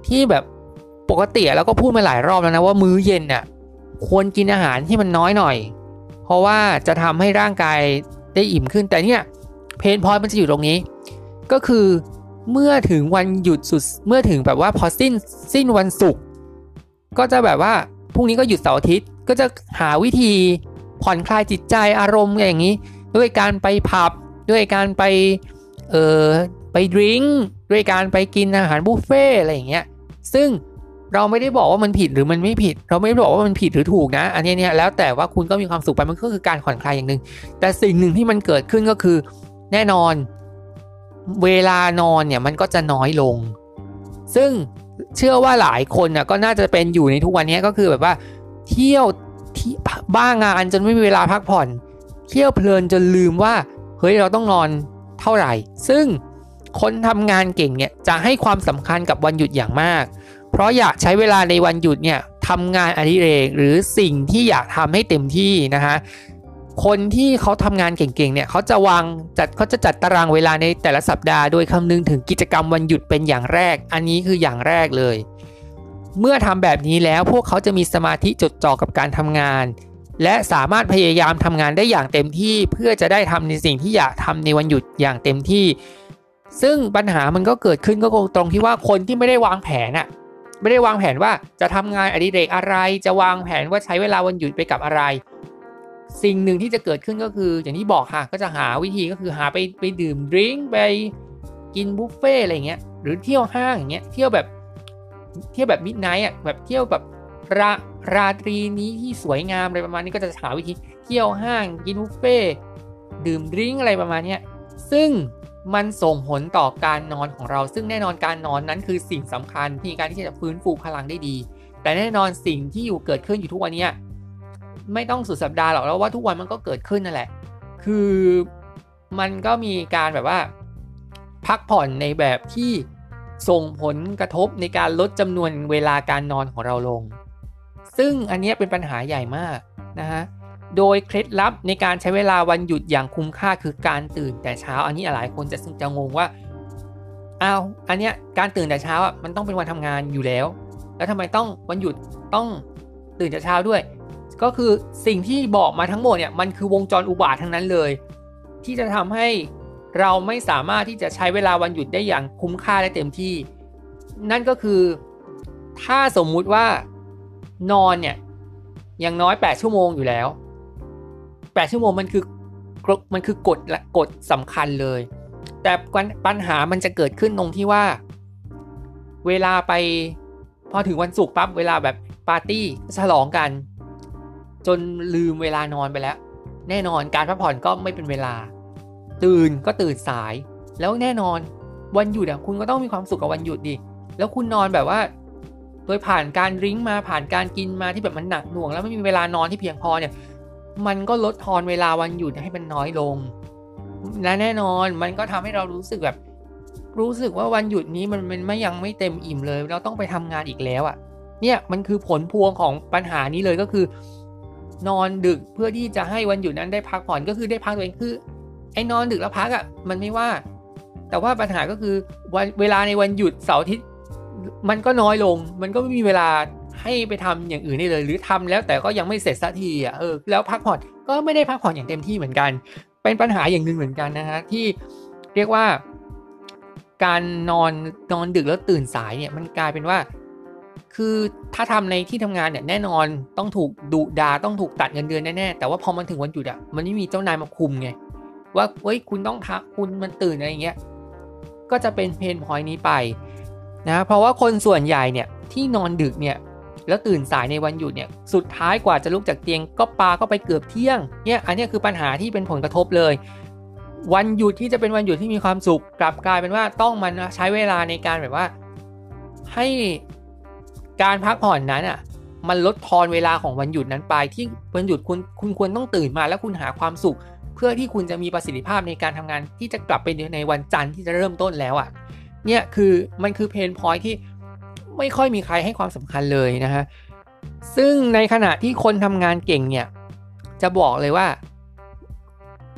A: ที่แบบปกติเราก็พูดมาหลายรอบแล้วนะว่ามื้อเย็นน่ะควรกินอาหารที่มันน้อยหน่อย เพราะว่าจะทำให้ร่างกายได้อิ่มขึ้นแต่เนี่ยเพนพอยมันจะอยู่ตรงนี้ ก็คือเมื่อถึงวันหยุดสุดเมื่อถึงแบบว่าพอสิ้นสิ้นวันศุกร์ก็จะแบบว่าพรุ่งนี้ก็หยุดเสาร์อาทิตย์ก็จะหาวิธีผ่อนคลายจิตใจอารมณ์อย่างนี้ ด้วยการไปผับด้วยการไปเออไปดื่มด้วยการไปกินอาหารบุฟเฟ่อะไรอย่างเงี้ยซึ่ง เราไม่ได้บอกว่ามันผิดหรือมันไม่ผิด เราไม่ได้บอกว่ามันผิดหรือถูกนะ อันนี้เนี่ยแล้วแต่ว่าคุณก็มีความสุขไปมันก็คือการผ่อนคลายอย่างหนึ่งแต่สิ่งหนึ่งที่มันเกิดขึ้นก็คือ แน่นอน เวลานอนเนี่ยมันก็จะน้อยลง ซึ่งเชื่อว่าหลายคนน่ะก็น่าจะเป็นอยู่ในทุกวันนี้ก็คือแบบว่า เที่ยวที่บ้างานจนไม่มีเวลาพักผ่อน เที่ยวเพลินจนลืมว่าเฮ้ยเราต้องนอนเท่าไหร่ ซึ่งคนทำงานเก่งเนี่ยจะให้ความสำคัญกับวันหยุดอย่างมาก เพราะอยากใช้เวลาในวันหยุดเนี่ยทำงานอดิเรกหรือสิ่งที่อยากทำให้เต็มที่นะฮะคนที่เขาทำงานเก่งๆเนี่ยเขาจะวางจัดเขาจะจัดตารางเวลาในแต่ละสัปดาห์โดยคำนึงถึงกิจกรรมวันหยุดเป็นอย่างแรก อันนี้คืออย่างแรกเลย เมื่อทำแบบนี้แล้วพวกเขาจะมีสมาธิจดจ่อกับการทำงาน และสามารถพยายามทำงานได้อย่างเต็มที่เพื่อจะได้ทำในสิ่งที่อยากทำในวันหยุดอย่างเต็มที่ ซึ่งปัญหามันก็เกิดขึ้นก็ตรงที่ว่าคนที่ไม่ได้วางแผนอะ ไม่ได้วางแผนว่าจะทำงานอดิเรกอะไร จะวางแผนว่าใช้เวลาวันหยุดไปกับอะไร สิ่งหนึ่งที่จะเกิดขึ้นก็คือ อย่างที่บอกค่ะก็จะหาวิธีก็คือหาไปไปดื่มดริงไปกินบุฟเฟ่อะไรเงี้ยหรือเที่ยวห้างอย่างเงี้ยเที่ยวแบบเที่ยวแบบมิดไนท์อะแบบเที่ยวแบบราราตรีนี้ที่สวยงามอะไรประมาณนี้ก็จะหาวิธีเที่ยวห้างกินบุฟเฟ่ดื่มดริงอะไรประมาณนี้ซึ่ง มันส่งผลต่อการนอนของเรา ซึ่งแน่นอนการนอนนั้นคือสิ่งสำคัญที่การที่จะฟื้นฟูพลังได้ดี แต่แน่นอนสิ่งที่อยู่เกิดขึ้นอยู่ทุกวันนี้ไม่ต้องสุดสัปดาห์หรอกแล้วว่าทุกวันมันก็เกิดขึ้นนั่นแหละ คือมันก็มีการแบบว่า พักผ่อนในแบบที่ส่งผลกระทบในการลดจำนวนเวลาการนอนของเราลง ซึ่งอันนี้เป็นปัญหาใหญ่มากนะฮะ โดยเคล็ดลับในการใช้เวลาวันหยุดอย่างคุ้มค่าคือการตื่นแต่เช้า อันนี้หลายคนจะจะงงว่าอ้าวอันเนี้ยการตื่นแต่เช้าอะมันต้องเป็นวันทำงานอยู่แล้ว แล้วทำไมต้องวันหยุดต้องตื่นแต่เช้าด้วย ก็คือสิ่งที่บอกมาทั้งหมดเนี่ยมันคือวงจรอุบาททั้งนั้นเลย ที่จะทำให้เราไม่สามารถที่จะใช้เวลาวันหยุดได้อย่างคุ้มค่าและเต็มที่ นั่นก็คือ ถ้าสมมุติว่านอนเนี่ยอย่างน้อย 8 ชั่วโมงอยู่แล้ว 8 ชั่วโมงมันคือมันคือกฎและกฎสำคัญเลย แต่ปัญหามันจะเกิดขึ้นตรงที่ว่า เวลาไปพอถึงวันศุกร์ปั๊บเวลาแบบปาร์ตี้ฉลองกัน จนลืมเวลานอนไปแล้ว แน่นอนการพักผ่อนก็ไม่เป็นเวลา ตื่นก็ตื่นสาย แล้วแน่นอนวันหยุดอะคุณก็ต้องมีความสุขกับวันหยุดดิแล้วคุณนอนแบบว่า โดยผ่านการริ้งมาผ่านการกินมาที่แบบมันหนักหน่วง แล้วไม่มีเวลานอนที่เพียงพอเนี่ย มันก็ลดทอนเวลาวันหยุดให้มันน้อยลงและแน่นอนมันก็ทำให้เรารู้สึกแบบ รู้สึกว่าวันหยุดนี้มันมันไม่ยังไม่เต็มอิ่มเลย เราต้องไปทำงานอีกแล้วอะ่ะ เนี่ยมันคือผลพวงของปัญหานี้เลยก็คือ นอนดึกเพื่อที่จะให้วันหยุดนั้นได้พักผ่อนก็คือได้พักตัวเองคือไอ้นอนดึกแล้วพักอะ่ะมันไม่ว่า แต่ว่าปัญหาก็คือวันเวลาในวันหยุดเสาร์อาทิตย์มันก็น้อยลง มันก็ไม่มีเวลา ให้ไปทำอย่างอื่นได้เลย หรือทำแล้วแต่ก็ยังไม่เสร็จสักทีอะเออแล้วพักผ่อนก็ไม่ได้พักผ่อนอย่างเต็มที่เหมือนกัน เป็นปัญหาอย่างหนึ่งเหมือนกันนะฮะที่เรียกว่า การนอนนอนดึกแล้วตื่นสายเนี่ยมันกลายเป็นว่า คือถ้าทำในที่ทำงานเนี่ยแน่นอนต้องถูกดุดาต้องถูกตัดเงินเดือนแน่ๆแต่ว่าพอมันถึงวันหยุดอะมันไม่มีเจ้านายมาคุมไงว่าเฮ้ยคุณต้องพักคุณมันตื่นอะไรอย่างเงี้ยก็จะเป็นเพนพอยนี้ไปนะเพราะว่าคนส่วนใหญ่เนี่ยที่นอนดึกเนี่ย แล้วตื่นสายในวันหยุดเนี่ยสุดท้ายกว่าจะลุกจากเตียงก็ปาก็ไปเกือบเที่ยงเนี่ยอันนี้คือปัญหาที่เป็นผลกระทบเลย วันหยุดที่จะเป็นวันหยุดที่มีความสุข กลับกลายเป็นว่าต้องมันใช้เวลาในการแบบว่า ให้การพักผ่อนนั้นอะมันลดทอนเวลาของวันหยุดนั้นไป ที่วันหยุดคุณคุณควรต้องตื่นมาแล้วคุณหาความสุข เพื่อที่คุณจะมีประสิทธิภาพในการทำงานที่จะกลับไปในวันจันทร์ที่จะเริ่มต้นแล้วอะเนี่ยคือมันคือเพนพอยที่ ไม่ค่อยมีใครให้ความสำคัญเลยนะฮะซึ่งในขณะที่คนทำงานเก่งเนี่ยจะบอกเลยว่า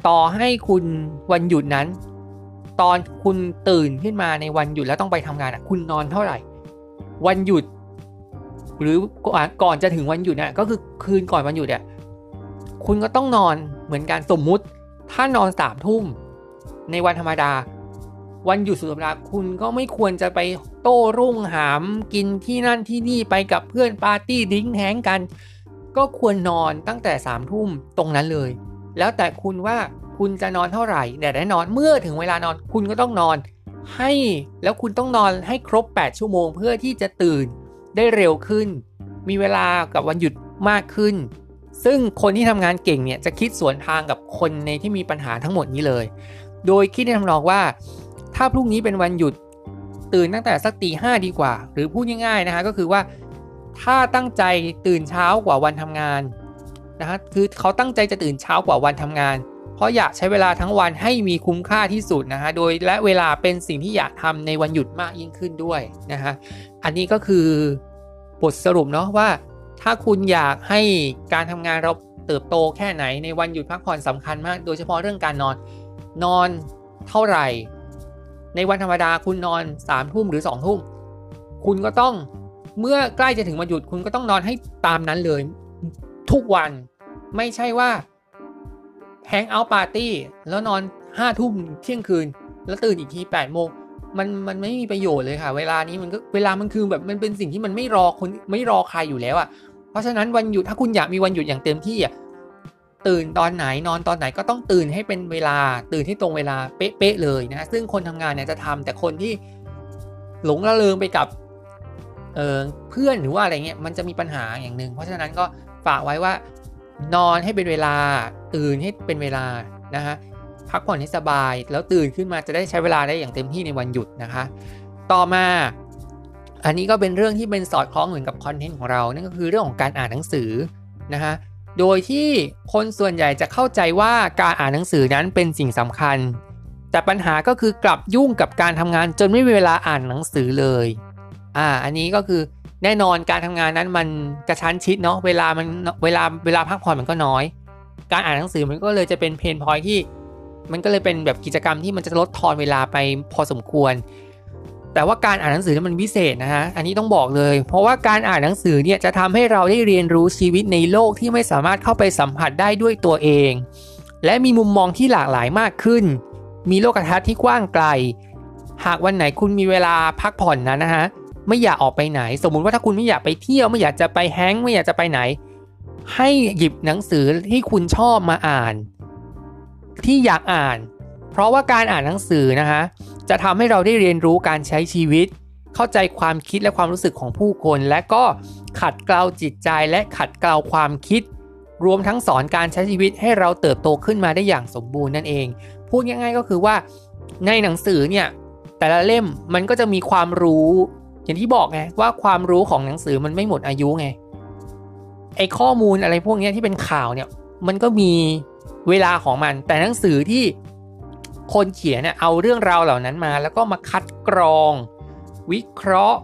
A: ต่อให้คุณวันหยุดนั้น ตอนคุณตื่นขึ้นมาในวันหยุดแล้วต้องไปทำงานอะ คุณนอนเท่าไหร่ วันหยุด หรือก่อนจะถึงวันหยุดเนี่ยก็คือคืนก่อนวันหยุดเนี่ยคุณก็ต้องนอนเหมือนกันสมมุติ ถ้านอนสามทุ่มในวันธรรมดา วันหยุดสุดสัปดาห์คุณก็ไม่ควรจะไปโต้รุ่งหามกินที่นั่นที่นี่ไปกับเพื่อน partying hang กัน ก็ควรนอนตั้งแต่สามทุ่มตรงนั้นเลย แล้วแต่คุณว่าคุณจะนอนเท่าไหร่แต่แน่นอนเมื่อถึงเวลานอนคุณก็ต้องนอน ให้แล้วคุณต้องนอนให้ครบ 8 ชั่วโมงเพื่อที่จะตื่นได้เร็วขึ้น มีเวลากับวันหยุดมากขึ้น ซึ่งคนที่ทำงานเก่งเนี่ยจะคิดสวนทางกับคนในที่มีปัญหาทั้งหมดนี้เลย โดยคิดในทำนองว่า ถ้าพรุ่งนี้เป็นวันหยุดตื่นตั้งแต่สักตีห้าดีกว่า หรือพูดง่ายๆนะคะก็คือว่าถ้าตั้งใจตื่นเช้ากว่าวันทำงานนะฮะคือเขาตั้งใจจะตื่นเช้ากว่าวันทำงาน เพราะอยากใช้เวลาทั้งวันให้มีคุ้มค่าที่สุดนะฮะโดยและเวลาเป็นสิ่งที่อยากทำในวันหยุดมากยิ่งขึ้นด้วยนะฮะอันนี้ก็คือบทสรุปเนาะว่า ถ้าคุณอยากให้การทำงานเราเติบโตแค่ไหนในวันหยุดพักผ่อนสำคัญมาก โดยเฉพาะเรื่องการนอนนอนเท่าไหร่ ในวันธรรมดาคุณนอน3ามทุ่มหรือ2องทุ่มคุณก็ต้องเมื่อใกล้จะถึงวันหยุดคุณก็ต้องนอนให้ตามนั้นเลย ทุกวันไม่ใช่ว่าแฮงเอาท์ปาร์ตี้แล้วนอนห้าทุ่มเที่ยงคืน แล้วตื่นอีกทีแปดโมงมันมันไม่มีประโยชน์เลยค่ะ เวลานี้มันก็เวลามันคือแบบมันเป็นสิ่งที่มันไม่รอคนไม่รอใครอยู่แล้วอะ่ะเพราะฉะนั้นวันหยุดถ้าคุณอยากมีวันหยุดอย่างเต็มที่อะ ตื่นตอนไหนนอนตอนไหนก็ต้องตื่นให้เป็นเวลา ตื่นให้ตรงเวลาเป๊ะๆเลยนะซึ่งคนทำงานเนี่ยจะทำแต่คนที่หลงละเลงไปกับเเพื่อนหรือว่าอะไรเงี้ยมันจะมีปัญหาอย่างหนึ่งเพราะฉะนั้นก็ฝากไว้ว่านอนให้เป็นเวลา ตื่นให้เป็นเวลานะฮะพักผ่อนให้สบาย แล้วตื่นขึ้นมาจะได้ใช้เวลาได้อย่างเต็มที่ในวันหยุดนะคะ ต่อมาอันนี้ก็เป็นเรื่องที่เป็นสอดคล้องเหมือนกับคอนเทนต์ของเรา นั่นก็คือเรื่องของการอ่านหนังสือนะฮะ โดยที่คนส่วนใหญ่จะเข้าใจว่าการอ่านหนังสือนั้นเป็นสิ่งสำคัญ แต่ปัญหาก็คือกลับยุ่งกับการทำงานจนไม่มีเวลาอ่านหนังสือเลย อ่า อันนี้ก็คือแน่นอนการทำงานนั้นมันกระชั้นชิดเนาะ เวลามันเวลาเวลาพักผ่อนมันก็น้อย การอ่านหนังสือมันก็เลยจะเป็นเพนพอยที่ มันก็เลยเป็นแบบกิจกรรมที่มันจะลดทอนเวลาไปพอสมควร แต่ว่าการอ่านหนังสือมันพิเศษนะฮะ อันนี้ต้องบอกเลย เพราะว่าการอ่านหนังสือเนี่ยจะทำให้เราได้เรียนรู้ชีวิตในโลกที่ไม่สามารถเข้าไปสัมผัสได้ด้วยตัวเอง และมีมุมมองที่หลากหลายมากขึ้น มีโลกทัศน์ที่กว้างไกล หากวันไหนคุณมีเวลาพักผ่อนนะนะฮะ ไม่อยากออกไปไหน สมมุติว่าถ้าคุณไม่อยากไปเที่ยวไม่อยากจะไปแฮงไม่อยากจะไปไหน ให้หยิบหนังสือที่คุณชอบมาอ่าน ที่อยากอ่าน เพราะว่าการอ่านหนังสือนะคะ จะทำให้เราได้เรียนรู้การใช้ชีวิต เข้าใจความคิดและความรู้สึกของผู้คน และก็ขัดเกลาจิตใจและขัดเกลาความคิด รวมทั้งสอนการใช้ชีวิตให้เราเติบโตขึ้นมาได้อย่างสมบูรณ์นั่นเอง พูดง่ายๆก็คือว่าในหนังสือเนี่ยแต่ละเล่มมันก็จะมีความรู้ อย่างที่บอกไงว่าความรู้ของหนังสือมันไม่หมดอายุไงไอข้อมูลอะไรพวกนี้ที่เป็นข่าวเนี่ยมันก็มีเวลาของมัน แต่หนังสือที่ คนเขียนเนี่ยเอาเรื่องราวเหล่านั้นมา แล้วก็มาคัดกรอง วิเคราะห์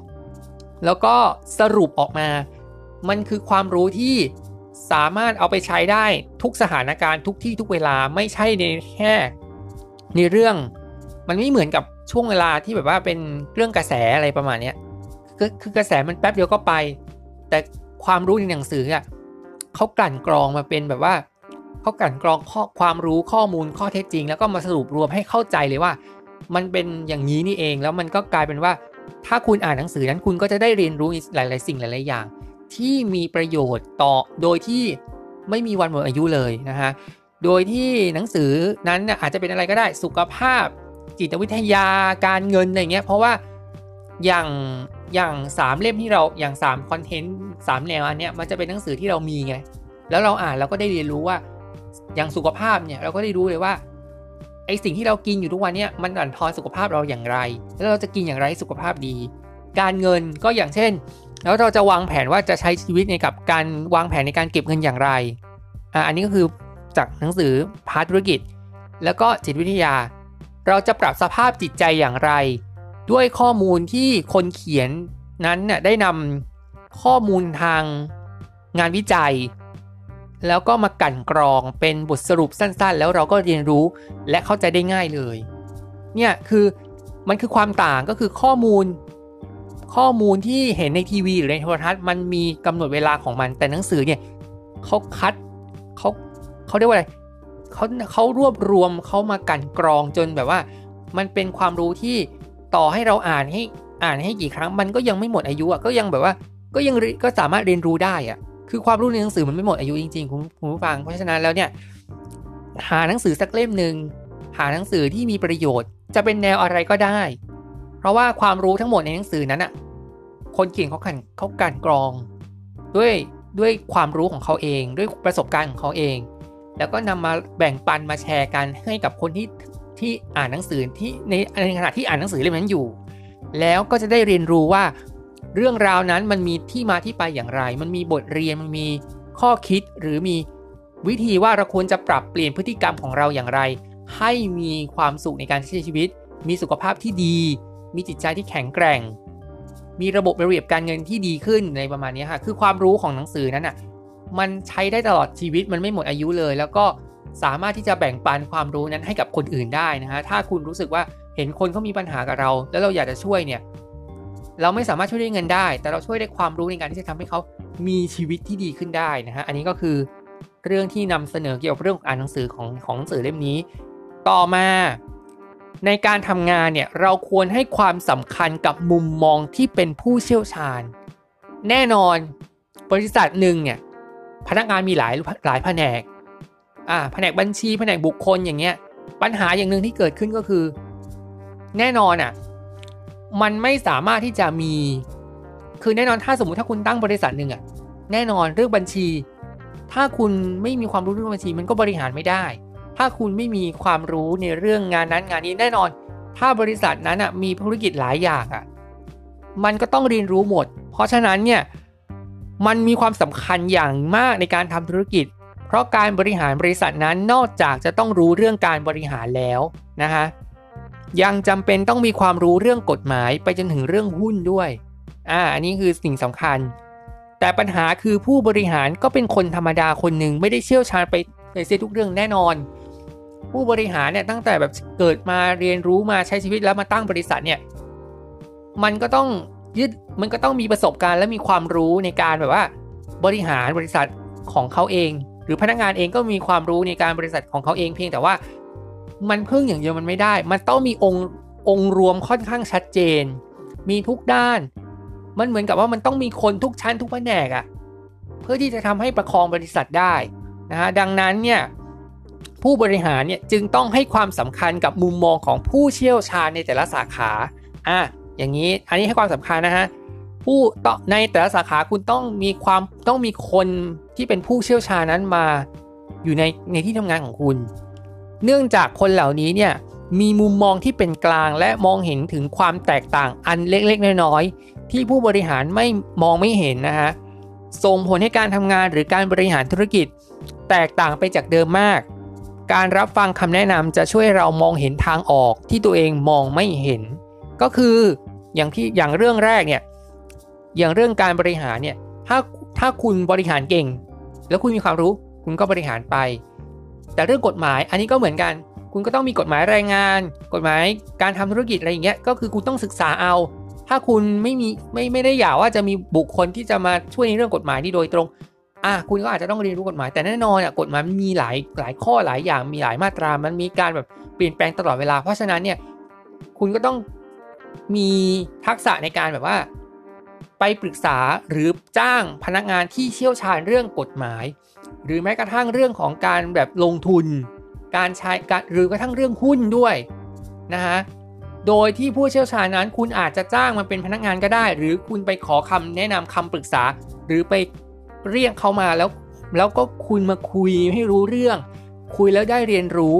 A: แล้วก็สรุปออกมา มันคือความรู้ที่สามารถเอาไปใช้ได้ทุกสถานการณ์ทุกที่ทุกเวลาไม่ใช่ในแค่ในเรื่อง มันไม่เหมือนกับช่วงเวลาที่แบบว่าเป็นเรื่องกระแสอะไรประมาณนี้คือคือกระแสมันแป๊บเดียวก็ไป แต่ความรู้ในหนังสืออะเขากลั่นกรองมาเป็นแบบว่า เขากันกรองข้อความรู้ข้อมูลข้อเท็จจริง แล้วก็มาสรุปรวมให้เข้าใจเลยว่า มันเป็นอย่างนี้นี่เองแล้วมันก็กลายเป็นว่า ถ้าคุณอ่านหนังสือนั้นคุณก็จะได้เรียนรู้หลาย ๆ สิ่งหลาย ๆ อย่าง ที่มีประโยชน์ต่อโดยที่ไม่มีวันหมดอายุเลยนะฮะโดยที่หนังสือนั้นอาจจะเป็นอะไรก็ได้สุขภาพ จิตวิทยาการเงินอะไรเงี้ยเพราะว่าอย่างอย่างสามเล่มที่เราอย่างสามคอนเทนต์สามแนวอันเนี้ยมันจะเป็นหนังสือที่เรามีไง แล้วเราอ่านเราก็ได้เรียนรู้ว่า อย่างสุขภาพเนี่ยเราก็ได้รู้เลยว่าไอสิ่งที่เรากินอยู่ทุกวันเนี้ยมันบั่นทอนสุขภาพเราอย่างไร แล้วเราจะกินอย่างไรสุขภาพดี การเงินก็อย่างเช่น แล้วเราจะวางแผนว่าจะใช้ชีวิตในกับการวางแผนในการเก็บเงินอย่างไรอ่าอันนี้ก็คือจากหนังสือพาร์ทธุรกิจ แล้วก็จิตวิทยา เราจะปรับสภาพจิตใจอย่างไร ด้วยข้อมูลที่คนเขียนนั้นน่ยได้นำข้อมูลทางงานวิจัย แล้วก็มากั่นกรองเป็นบทสรุปสั้นๆ แล้วเราก็เรียนรู้และเข้าใจได้ง่ายเลย เนี่ยคือมันคือความต่างก็คือข้อมูล ข้อมูลที่เห็นในทีวีหรือในโทรทัศน์มันมีกำหนดเวลาของมัน แต่หนังสือเนี่ยเขาคัดเขาเขาเรียกว่าอะไรเขาเขารวบรวมเขามากั่นกรองจนแบบว่า มันเป็นความรู้ที่ต่อให้เราอ่านให้อ่านให้กี่ครั้ง มันก็ยังไม่หมดอายุอะก็ยังแบบว่าก็ยังก็สามารถเรียนรู้ได้อะ คือความรู้ในหนังสือมันไม่หมดอายุจริงๆ คุณคุณผู้ฟัง เพราะฉะนั้นแล้วเนี่ยหาหนังสือสักเล่มหนึ่งหาหนังสือที่มีประโยชน์ จะเป็นแนวอะไรก็ได้ เพราะว่าความรู้ทั้งหมดในหนังสือนั้นอะคนเขียนเขากันเขาการกรอง ด้วยด้วยความรู้ของเขาเอง ด้วยประสบการณ์ของเขาเอง แล้วก็นำมาแบ่งปันมาแชร์กันให้กับคนที่ที่อ่านหนังสือที่ในในขณะที่อ่านหนังสือเล่มนั้นอยู่ แล้วก็จะได้เรียนรู้ว่า เรื่องราวนั้นมันมีที่มาที่ไปอย่างไร มันมีบทเรียนมันมีข้อคิดหรือมีวิธีว่าเราควรจะปรับเปลี่ยนพฤติกรรมของเราอย่างไร ให้มีความสุขในการใช้ชีวิต มีสุขภาพที่ดี มีจิตใจที่แข็งแกร่ง มีระบบระเบียบการเงินที่ดีขึ้นในประมาณนี้ค่ะคือความรู้ของหนังสือนั้นอะมันใช้ได้ตลอดชีวิตมันไม่หมดอายุเลย แล้วก็สามารถที่จะแบ่งปันความรู้นั้นให้กับคนอื่นได้นะฮะถ้าคุณรู้สึกว่าเห็นคนเขามีปัญหากับเรา แล้วเราอยากจะช่วยเนี่ย เราไม่สามารถช่วยได้เงินได้ แต่เราช่วยได้ความรู้ในการที่จะทำให้เขามีชีวิตที่ดีขึ้นได้นะฮะอันนี้ก็คือเรื่องที่นำเสนอเกี่ยวกับเรื่องอ่านหนังสือของของหนังสือเล่มนี้ ต่อมาในการทำงานเนี่ยเราควรให้ความสำคัญกับมุมมองที่เป็นผู้เชี่ยวชาญ แน่นอนบริษัทหนึ่งเนี่ยพนักงานมีหลายหลายแผนกอ่าแผนกบัญชีแผนกบุคคลอย่างเงี้ยปัญหาอย่างหนึ่งที่เกิดขึ้นก็คือ แน่นอนอะ มันไม่สามารถที่จะมี คือแน่นอนถ้าสมมติถ้าคุณตั้งบริษัทหนึ่งอะแน่นอนเรื่องบัญชี ถ้าคุณไม่มีความรู้เรื่องบัญชีมันก็บริหารไม่ได้ ถ้าคุณไม่มีความรู้ในเรื่องงานนั้นงานนี้แน่นอน ถ้าบริษัทนั้นอะมีธุรกิจหลายอย่างอะมันก็ต้องเรียนรู้หมด เพราะฉะนั้นเนี่ยมันมีความสำคัญอย่างมากในการทำธุรกิจ เพราะการบริหารบริษัทนั้นนอกจากจะต้องรู้เรื่องการบริหารแล้วนะคะ ยังจำเป็นต้องมีความรู้เรื่องกฎหมายไปจนถึงเรื่องหุ้นด้วย อ่า อันนี้คือสิ่งสำคัญ แต่ปัญหาคือผู้บริหารก็เป็นคนธรรมดาคนหนึ่งไม่ได้เชี่ยวชาญไปในเสียทุกเรื่องแน่นอน ผู้บริหารเนี่ยตั้งแต่แบบเกิดมาเรียนรู้มาใช้ชีวิตแล้วมาตั้งบริษัทเนี่ย มันก็ต้องยึดมันก็ต้องมีประสบการณ์และมีความรู้ในการแบบว่า บริหารบริษัทของเขาเอง หรือพนักงานเองก็มีความรู้ในการบริษัทของเขาเองเพียงแต่ว่า มันพึ่งอย่างเดียวมันไม่ได้ มันต้องมีองค์องค์รวมค่อนข้างชัดเจน มีทุกด้าน มันเหมือนกับว่ามันต้องมีคนทุกชั้นทุกแผนกอะเพื่อที่จะทำให้ประคองบริษัทได้นะฮะดังนั้นเนี่ยผู้บริหารเนี่ยจึงต้องให้ความสำคัญกับมุมมองของผู้เชี่ยวชาญในแต่ละสาขาอะอย่างนี้อันนี้ให้ความสำคัญนะฮะผู้ในแต่ละสาขาคุณต้องมีความต้องมีคนที่เป็นผู้เชี่ยวชาญนั้นมาอยู่ในในที่ทำงานของคุณ เนื่องจากคนเหล่านี้เนี่ยมีมุมมองที่เป็นกลางและมองเห็นถึงความแตกต่างอันเล็กๆ น้อยๆ ที่ผู้บริหารไม่มองไม่เห็นนะฮะส่งผลให้การทำงานหรือการบริหารธุรกิจ แตกต่างไปจากเดิมมาก การรับฟังคำแนะนำจะช่วยเรามองเห็นทางออกที่ตัวเองมองไม่เห็น ก็คืออย่างที่อย่างเรื่องแรกเนี่ยอย่างเรื่องการบริหารเนี่ยถ้าถ้าคุณบริหารเก่ง แล้วคุณมีความรู้คุณก็บริหารไป แต่เรื่องกฎหมายอันนี้ก็เหมือนกัน คุณก็ต้องมีกฎหมายแรงงาน กฎหมายการทำธุรกิจอะไรอย่างเงี้ย ก็คือคุณต้องศึกษาเอา ถ้าคุณไม่มีไม่ไม่ได้อยากว่าจะมีบุคคลที่จะมาช่วยในเรื่องกฎหมายนี่โดยตรง อะคุณก็อาจจะต้องเรียนรู้กฎหมาย แต่แน่นอนอะกฎหมายมันมีหลายหลายข้อหลายอย่างมีหลายมาตรา มันมีการแบบเปลี่ยนแปลงตลอดเวลา เพราะฉะนั้นเนี่ยคุณก็ต้องมีทักษะในการแบบว่า ไปปรึกษาหรือจ้างพนักงานที่เชี่ยวชาญเรื่องกฎหมาย หรือแม้กระทั่งเรื่องของการแบบลงทุน การใช้การหรือกระทั่งเรื่องหุ้นด้วยนะฮะโดยที่ผู้เชี่ยวชาญนั้นคุณอาจจะจ้างมาเป็นพนักงานก็ได้ หรือคุณไปขอคำแนะนำคำปรึกษา หรือไปเรียกเขามาแล้ว แล้วก็คุณมาคุยให้รู้เรื่อง คุยแล้วได้เรียนรู้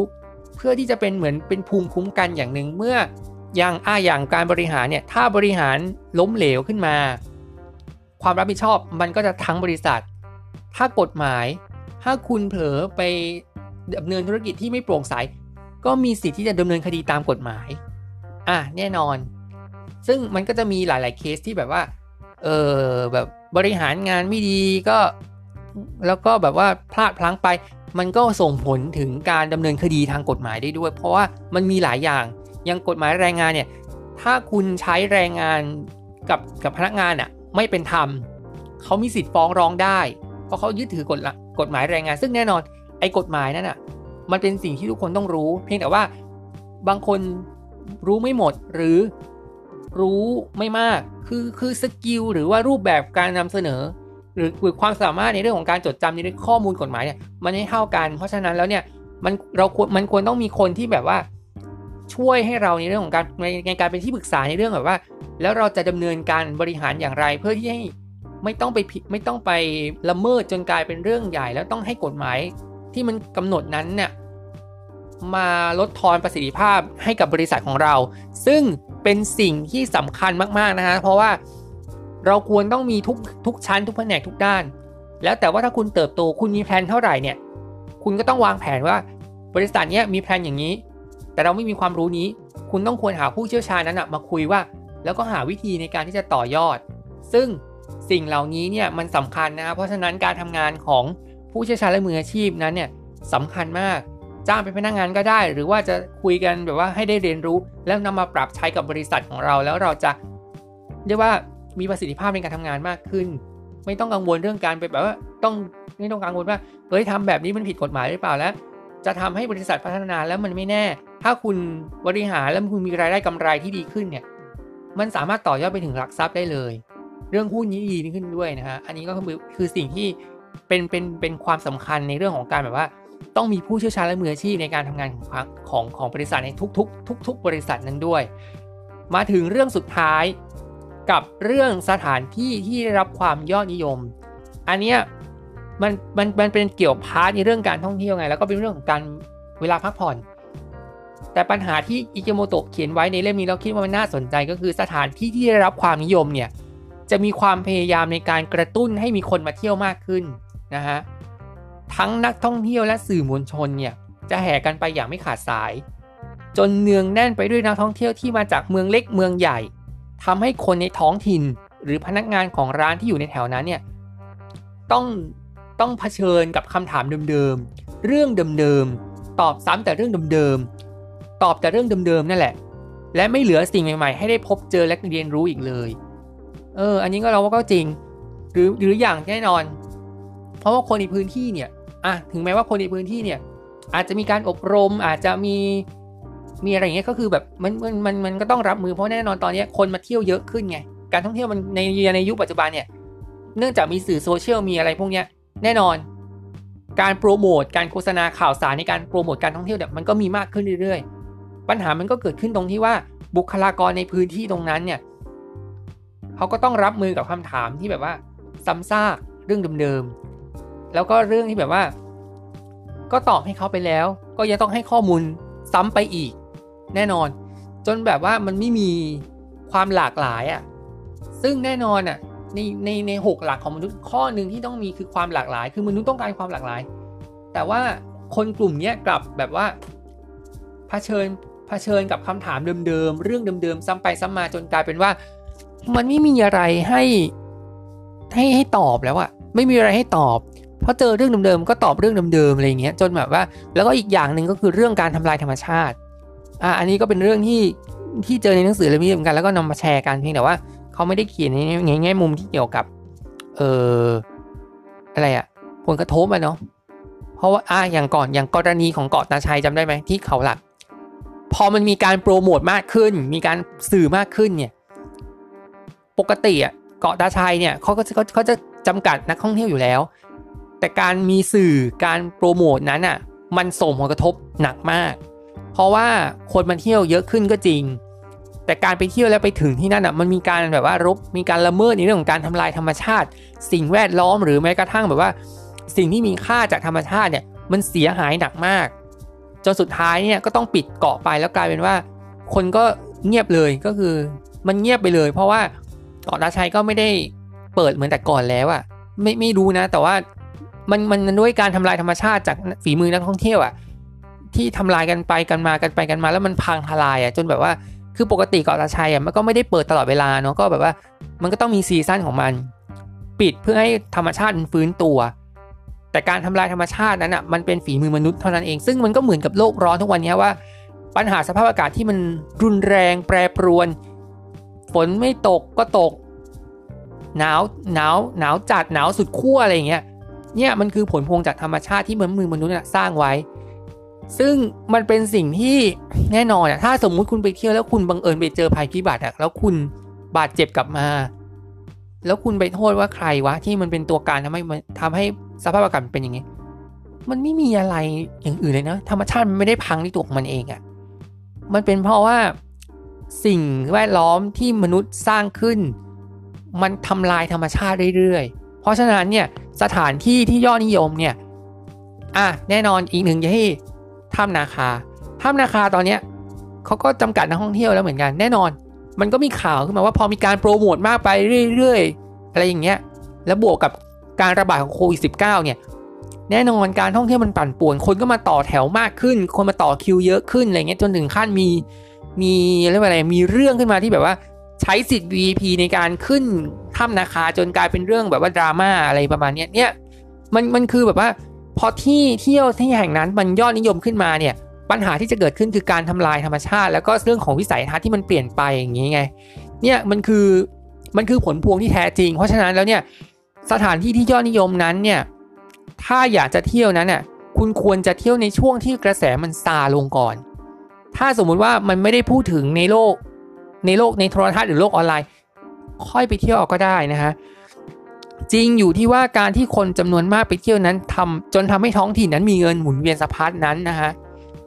A: เพื่อที่จะเป็นเหมือนเป็นภูมิคุ้มกันอย่างหนึ่งเมื่ออย่างอ่าอย่างการบริหารเนี่ยถ้าบริหารล้มเหลวขึ้นมา ความรับผิดชอบมันก็จะทั้งบริษัท ถ้ากฎหมาย ถ้าคุณเผลอไปดำเนินธุรกิจที่ไม่โปร่งใส ก็มีสิทธิ์ที่จะดำเนินคดีตามกฎหมาย อะแน่นอน ซึ่งมันก็จะมีหลาย ๆ เคสที่แบบว่า เออแบบบริหารงานไม่ดีก็ แล้วก็แบบว่าพลาดพลั้งไป มันก็ส่งผลถึงการดำเนินคดีทางกฎหมายได้ด้วย เพราะว่ามันมีหลายอย่างยังกฎหมายแรงงานเนี่ย ถ้าคุณใช้แรงงานกับกับพนักงานอะไม่เป็นธรรมเขามีสิทธิ์ฟ้องร้องได้ เพราะเขายึดถือกฎ กฎหมายแรงงาน ซึ่งแน่นอนไอ้กฎหมายนั่นอะมันเป็นสิ่งที่ทุกคนต้องรู้ เพียงแต่ว่าบางคนรู้ไม่หมดหรือรู้ไม่มาก คือคือสกิลหรือว่ารูปแบบการนำเสนอ หรือความสามารถในเรื่องของการจดจำในเรื่องข้อมูลกฎหมายเนี่ยมันไม่เท่ากัน เพราะฉะนั้นแล้วเนี่ยมันเราควรมันควรต้องมีคนที่แบบว่าช่วยให้เราในเรื่องของการในการเป็นที่ปรึกษาในเรื่องแบบว่า แล้วเราจะดำเนินการบริหารอย่างไร เพื่อที่ให้ ไม่ต้องไปผิดไม่ต้องไปละเมิดจนกลายเป็นเรื่องใหญ่ แล้วต้องให้กฎหมายที่มันกำหนดนั้นเนี่ยมาลดทอนประสิทธิภาพให้กับบริษัทของเรา ซึ่งเป็นสิ่งที่สำคัญมากๆนะฮะเพราะว่าเราควรต้องมีทุกทุกชั้นทุกแผนกทุกด้าน แล้วแต่ว่าถ้าคุณเติบโตคุณมีแผนเท่าไหร่เนี่ยคุณก็ต้องวางแผนว่าบริษัทนี้มีแผนอย่างนี้ แต่เราไม่มีความรู้นี้ คุณต้องควรหาผู้เชี่ยวชาญนั้นมาคุยว่า แล้วก็หาวิธีในการที่จะต่อยอด ซึ่ง สิ่งเหล่านี้เนี่ยมันสำคัญนะเพราะฉะนั้นการทำงานของผู้เชี่ยวชาญและมืออาชีพนั้นเนี่ยสำคัญมากจ้างเป็นพนักงงานก็ได้ หรือว่าจะคุยกันแบบว่าให้ได้เรียนรู้ แล้วนำมาปรับใช้กับบริษัทของเรา แล้วเราจะเรียกว่ามีประสิทธิภาพในการทำงานมากขึ้น ไม่ต้องกังวลเรื่องการไปแบบว่าต้องไม่ต้องกังวลว่าเฮ้ยทำแบบนี้มันผิดกฎหมายหรือเปล่าแล้ว จะทำให้บริษัทพัฒนาแล้วมันไม่แน่ ถ้าคุณบริหารแล้วคุณมีรายได้กำไรที่ดีขึ้นเนี่ยมันสามารถต่อยอดไปถึงหลักทรัพย์ได้เลย เรื่องหุ้นนี้ดีขึ้นด้วยนะฮะ อันนี้ก็คือคือสิ่งที่เป็นเป็นเป็นความสำคัญในเรื่องของการแบบว่า ต้องมีผู้เชี่ยวชาญและมืออาชีพในการทำงานของของของบริษัทในทุกๆ ทุก ๆ บริษัทนั้นด้วย มาถึงเรื่องสุดท้ายกับเรื่องสถานที่ที่ได้รับความยอดนิยม อันเนี้ยมันมันมันเป็นเกี่ยว part ในเรื่องการท่องเที่ยวไง แล้วก็เป็นเรื่องของการเวลาพักผ่อน แต่ปัญหาที่อิเกโมโตะเขียนไว้ในเล่มนี้เราคิดว่ามันน่าสนใจก็คือสถานที่ที่ได้รับความนิยมเนี่ย จะมีความพยายามในการกระตุ้นให้มีคนมาเที่ยวมากขึ้นนะฮะทั้งนักท่องเที่ยวและสื่อมวลชนเนี่ยจะแห่กันไปอย่างไม่ขาดสาย จนเนืองแน่นไปด้วยนักท่องเที่ยวที่มาจากเมืองเล็กเมืองใหญ่ทำให้คนในท้องถิ่น หรือพนักงานของร้านที่อยู่ในแถวนั้นเนี่ยต้องต้องเผชิญกับคำถามเดิมๆเรื่องเดิมๆตอบซ้ำแต่เรื่องเดิมๆตอบแต่เรื่องเดิมๆนั่นแหละ และไม่เหลือสิ่งใหม่ๆ ให้ได้พบเจอและเรียนรู้อีกเลย เออ อันนี้ก็เราว่าก็จริง หรือหรืออย่างแน่นอน เพราะว่าคนในพื้นที่เนี่ยอะถึงแม้ว่าคนในพื้นที่เนี่ย อาจจะมีการอบรมอาจจะมีมีอะไรอย่างเงี้ยก็คือแบบมันมันมันมันก็ต้องรับมือเพราะแน่นอนตอนนี้คนมาเที่ยวเยอะขึ้นไง การท่องเที่ยวมันในในยุคปัจจุบันเนี่ย เนื่องจากมีสื่อโซเชียลมีอะไรพวกเนี้ยแน่นอน การโปรโมทการโฆษณาข่าวสารในการโปรโมทการท่องเที่ยวเนี่ยมันก็มีมากขึ้นเรื่อยๆ ปัญหามันก็เกิดขึ้นตรงที่ว่าบุคลากรในพื้นที่ตรงนั้นเนี่ย เขาก็ต้องรับมือกับคำถามที่แบบว่าซ้ำซากเรื่องเดิมๆแล้วก็เรื่องที่แบบว่า ก็ตอบให้เขาไปแล้ว ก็ยังต้องให้ข้อมูลซ้ำไปอีก แน่นอน จนแบบว่ามันไม่มีความหลากหลายอะ่ะซึ่งแน่นอนอะ่ะในในในหกหลักของมนุษย์ข้อหนึ่งที่ต้องมีคือความหลากหลาย คือมนุษย์ต้องการความหลากหลาย แต่ว่าคนกลุ่มนี้กลับแบบว่าเผชิญเผชิญกับคำถามเดิมๆเรื่องเดิมๆซ้ำไปซ้ำมาจนกลายเป็นว่า มันไม่มีอะไรให้ให้ให้ตอบแล้วอะไม่มีอะไรให้ตอบเพราะเจอเรื่องเดิมๆก็ตอบเรื่องเดิมๆอะไรเงี้ยจนแบบว่า แล้วก็อีกอย่างหนึ่งก็คือเรื่องการทำลายธรรมชาติอ่าอันนี้ก็เป็นเรื่องที่ที่เจอในหนังสือเล่มนี้เหมือนกันแล้วก็นำมาแชร์กันเพียงแต่ว่าเขาไม่ได้เขียนในแง่มุมที่เกี่ยวกับ เอออะไรอะผลกระทบอะเนาะเพราะว่าอ่าอย่างก่อนอย่างกรณีของเกาะตาชัยจำได้ไหมที่เขาหลัก พอมันมีการโปรโมทมากขึ้น มีการสื่อมากขึ้นเนี่ย ปกติอะเกาะตาชัยเนี่ยเขาก็เขาเขาจะจำกัดนักท่องเที่ยวอยู่แล้ว แต่การมีสื่อการโปรโมทนั้นอะมันส่งผลกระทบหนักมาก เพราะว่าคนมาเที่ยวเยอะขึ้นก็จริง แต่การไปเที่ยวแล้วไปถึงที่นั่นอะมันมีการแบบว่ารบมีการละเมิดในเรื่องของการทำลายธรรมชาติ สิ่งแวดล้อมหรือแม้กระทั่งแบบว่า สิ่งที่มีค่าจากธรรมชาติเนี่ยมันเสียหายหนักมากจนสุดท้ายเนี่ยก็ต้องปิดเกาะไปแล้วกลายเป็นว่า คนก็เงียบเลยก็คือมันเงียบไปเลย เพราะว่า เกาะนาชัยก็ไม่ได้เปิดเหมือนแต่ก่อนแล้วอะไม่ไม่รู้นะ แต่ว่ามันมันด้วยการทำลายธรรมชาติจากฝีมือนักท่องเที่ยวอะที่ทำลายกันไปกันมากันไปกันมา แล้วมันพังทลายอะจนแบบว่าคือปกติเกาะตาชัยอะมันก็ไม่ได้เปิดตลอดเวลาเนาะก็แบบว่า มันก็ต้องมีซีซั่นของมัน ปิดเพื่อให้ธรรมชาติฟื้นตัว แต่การทำลายธรรมชาตินั้นอะมันเป็นฝีมือมนุษย์เท่านั้นเองซึ่งมันก็เหมือนกับโลกร้อนทุกวันนี้ว่า ปัญหาสภาพอากาศที่มันรุนแรงแปรปรวน ฝนไม่ตกก็ตก หนาวหนาวหนาวจัดหนาวสุดขั้วอะไรอย่างเงี้ยเนี่ยมันคือผลพวงจากธรรมชาติที่มือมือมนุษย์สร้างไว้ ซึ่งมันเป็นสิ่งที่แน่นอนอะถ้าสมมุติคุณไปเที่ยวแล้วคุณบังเอิญไปเจอภัยพิบัติอะแล้วคุณบาดเจ็บกลับมา แล้วคุณไปโทษว่าใครวะที่มันเป็นตัวการทำให้มันทำให้สภาพอากาศเป็นอย่างนี้ มันไม่มีอะไรอย่างอื่นเลยนะธรรมชาติมันไม่ได้พังในตัวของมันเองอะ่ะ มันเป็นเพราะว่า สิ่งแวดล้อมที่มนุษย์สร้างขึ้น มันทำลายธรรมชาติเรื่อยๆ เพราะฉะนั้นเนี่ยสถานที่ที่ยอดนิยมเนี่ยอะแน่นอนอีกหนึ่งที่ถ้ำนาคาถ้ำนาคาตอนเนี้ยเขาก็จำกัดนักท่องเที่ยวแล้วเหมือนกันแน่นอน มันก็มีข่าวขึ้นมาว่าพอมีการโปรโมทมากไปเรื่อยๆ อะไรอย่างเงี้ยแล้วบวกกับการระบาดของโควิด -19 เนี่ยแน่นอนการท่องเที่ยวมันปั่นป่วน คนก็มาต่อแถวมากขึ้น คนมาต่อคิวเยอะขึ้นอะไรเงี้ยจนถึงขั้นมี มีเรียกว่าอะไรมีเรื่องขึ้นมาที่แบบว่าใช้สิทธิ์ VIP ในการขึ้นถ้ำนาคาจนกลายเป็นเรื่องแบบว่าดราม่าอะไรประมาณนี้เนี่ยมันมันคือแบบว่าพอที่เที่ยวที่แห่งนั้นมันยอดนิยมขึ้นมาเนี่ยปัญหาที่จะเกิดขึ้นคือการทำลายธรรมชาติ แล้วก็เรื่องของวิสัยทัศน์ที่มันเปลี่ยนไปอย่างนี้ไงเนี่ยมันคือมันคือผลพวงที่แท้จริง เพราะฉะนั้นแล้วเนี่ยสถานที่ที่ยอดนิยมนั้นเนี่ยถ้าอยากจะเที่ยวนั้นเนี่ยคุณควรจะเที่ยวในช่วงที่กระแสมันซาลงก่อน ถ้าสมมุติว่ามันไม่ได้พูดถึงในโลก ในโลกในโทรทัศน์หรือโลกออนไลน์ ค่อยไปเที่ยวก็ได้นะฮะจริงอยู่ที่ว่าการที่คนจำนวนมากไปเที่ยวนั้นทำจนทำให้ท้องถิ่นนั้นมีเงินหมุนเวียนสะพัดนั้นนะฮะ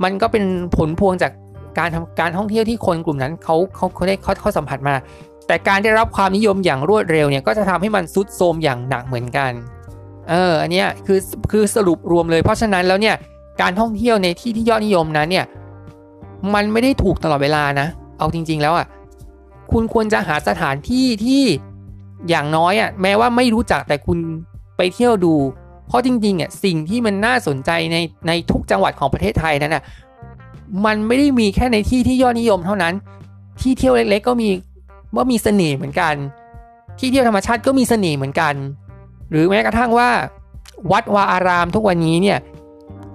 A: มันก็เป็นผลพวงจากการทำการท่องเที่ยวที่คนกลุ่มนั้นเขาเขาเขาได้เขาเขาสัมผัสมา แต่การได้รับความนิยมอย่างรวดเร็วเนี่ยก็จะทำให้มันซุดโทมอย่างหนักเหมือนกันเอออันนี้คือคือสรุปรวมเลยเพราะฉะนั้นแล้วเนี่ยการท่องเที่ยวในที่ที่ยอดนิยมนั้นเนี่ย มันไม่ได้ถูกตลอดเวลานะ เอาจริง ๆ แล้วอะคุณควรจะหาสถานที่ที่อย่างน้อยอะแม้ว่าไม่รู้จักแต่คุณไปเที่ยวดู เพราะจริงๆอะสิ่งที่มันน่าสนใจในในทุกจังหวัดของประเทศไทยนั้นอะมันไม่ได้มีแค่ในที่ที่ยอดนิยมเท่านั้น ที่เที่ยวเล็กๆ ก็มีว่ามีเสน่ห์เหมือนกัน ที่เที่ยวธรรมชาติก็มีเสน่ห์เหมือนกัน หรือแม้กระทั่งว่า วัดวาอารามทุกวันนี้เนี่ย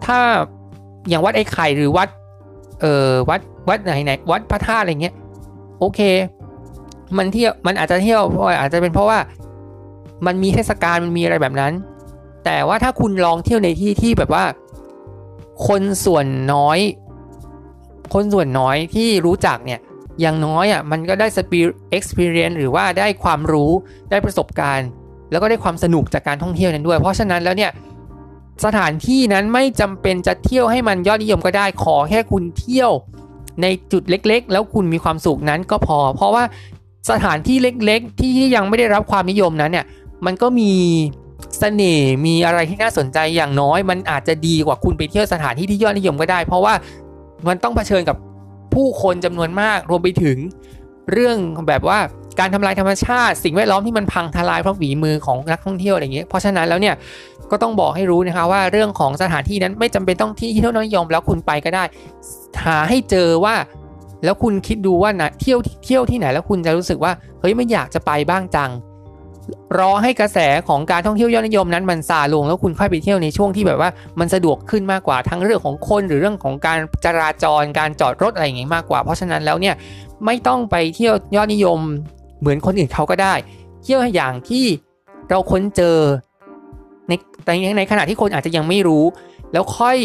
A: ถ้าอย่างวัดไอ้ไข่หรือวัด เออวัดวัดไหนไหนวัดพระธาตุอะไรเงี้ยโอเค มันเที่ยวมันอาจจะเที่ยวเพราะอาจจะเป็นเพราะว่ามันมีเทศกาลมันมีอะไรแบบนั้น แต่ว่าถ้าคุณลองเที่ยวในที่ที่แบบว่า คนส่วนน้อย คนส่วนน้อยที่รู้จักเนี่ยอย่างน้อยอะมันก็ได้สปี experience หรือว่าได้ความรู้ได้ประสบการณ์ แล้วก็ได้ความสนุกจากการท่องเที่ยวนั้นด้วย เพราะฉะนั้นแล้วเนี่ย สถานที่นั้นไม่จำเป็นจะเที่ยวให้มันยอดนิยมก็ได้ขอแค่คุณเที่ยวในจุดเล็กๆ แล้วคุณมีความสุขนั้นก็พอ เพราะว่าสถานที่เล็กๆ ที่ยังไม่ได้รับความนิยมนั้นเนี่ยมันก็มีเสน่ห์มีอะไรที่น่าสนใจอย่างน้อย มันอาจจะดีกว่าคุณไปเที่ยวสถานที่ที่ยอดนิยมก็ได้ เพราะว่ามันต้องเผชิญกับผู้คนจำนวนมากรวมไปถึงเรื่องแบบว่าการทำลายธรรมชาติ สิ่งแวดล้อมที่มันพังทลายเพราะฝีมือของนักท่องเที่ยวอะไรอย่างเงี้ยเพราะฉะนั้นแล้วเนี่ย ก็ต้องบอกให้รู้นะคะว่าเรื่องของสถานที่นั้นไม่จำเป็นต้องที่ที่เที่ยวนิยมแล้วคุณไปก็ได้ หาให้เจอว่า แล้วคุณคิดดูว่านะเที่ยวเที่ยวที่ไหนแล้วคุณจะรู้สึกว่าเฮ้ยไม่อยากจะไปบ้างจัง รอให้กระแสของการท่องเที่ยวยอดนิยมนั้นมันซาลงแล้วคุณค่อยไปเที่ยวในช่วงที่แบบว่ามันสะดวกขึ้นมากกว่าทั้งเรื่องของคนหรือเรื่องของการจราจรการจอดรถอะไรอย่างงี้มากกว่า เพราะฉะนั้นแล้วเนี่ยไม่ต้องไปเที่ยวยอดนิยมเหมือนคนอื่นเขาก็ได้ เที่ยวอย่างที่เราค้นเจอ ในแต่ในขณะที่คนอาจจะยังไม่รู้ แล้วค่อย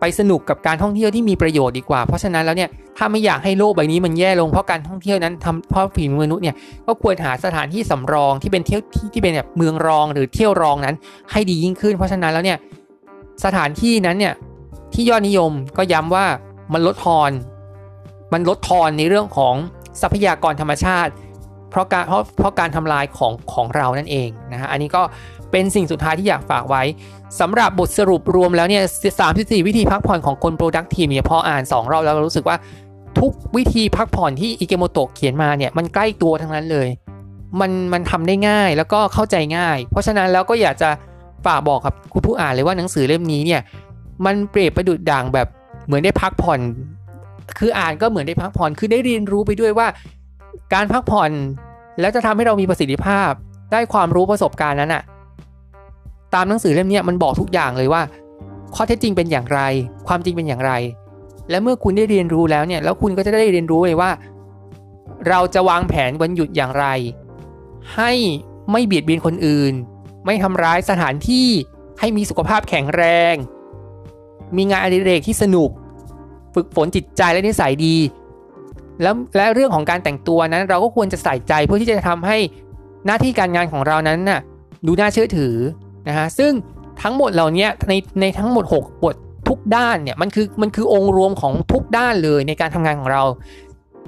A: ไปสนุกกับการท่องเที่ยวที่มีประโยชน์ดีกว่า เพราะฉะนั้นแล้วเนี่ยถ้าไม่อยากให้โลกใบนี้มันแย่ลงเพราะการท่องเที่ยวนั้นทำเพราะฝีมือมนุษย์เนี่ยก็ควรหาสถานที่สำรองที่เป็นเที่ยวที่ที่เป็นแบบเมืองรองหรือเที่ยวรองนั้น ให้ดียิ่งขึ้น เพราะฉะนั้นแล้วเนี่ยสถานที่นั้นเนี่ยที่ยอดนิยมก็ย้ำว่ามันลดทอน มันลดทอนในเรื่องของทรัพยากรธรรมชาติ เพราะการเพราะเพราะการทำลายของของเรานั่นเองนะฮะอันนี้ก็เป็นสิ่งสุดท้ายที่อยากฝากไว้สำหรับบทสรุปรวมแล้วเนี่ยสามสี่วิธีพักผ่อนของคน productive เนี่ยพออ่าน 2 รอบแล้วรู้สึกว่าทุกวิธีพักผ่อนที่อิเกโมโตะเขียนมาเนี่ยมันใกล้ตัวทั้งนั้นเลย มันมันทำได้ง่ายแล้วก็เข้าใจง่าย เพราะฉะนั้นแล้วก็อยากจะฝากบอกกับคุณผู้อ่านเลยว่าหนังสือเล่มนี้เนี่ยมันเปรียบประดุดด่างแบบเหมือนได้พักผ่อน คืออ่านก็เหมือนได้พักผ่อนคือได้เรียนรู้ไปด้วยว่า การพักผ่อน แล้วจะทำให้เรามีประสิทธิภาพได้ความรู้ประสบการณ์นั้นอะตามหนังสือเล่มนี้มันบอกทุกอย่างเลยว่า ข้อเท็จจริงเป็นอย่างไร ความจริงเป็นอย่างไร และเมื่อคุณได้เรียนรู้แล้วเนี่ยแล้วคุณก็จะได้เรียนรู้เลยว่า เราจะวางแผนวันหยุดอย่างไร ให้ไม่เบียดเบียนคนอื่น ไม่ทำร้ายสถานที่ให้มีสุขภาพแข็งแรง มีงานอดิเรกที่สนุก ฝึกฝนจิตใจและนิสัยดี แล้วและเรื่องของการแต่งตัวนั้น เราก็ควรจะใส่ใจเพื่อที่จะทำให้หน้าที่การงานของเรานั้นน่ะดูน่าเชื่อถือนะฮะซึ่งทั้งหมดเหล่านี้ในในทั้งหมด 6 บททุกด้านเนี่ยมันคือมันคือองค์รวมของทุกด้านเลยในการทำงานของเรา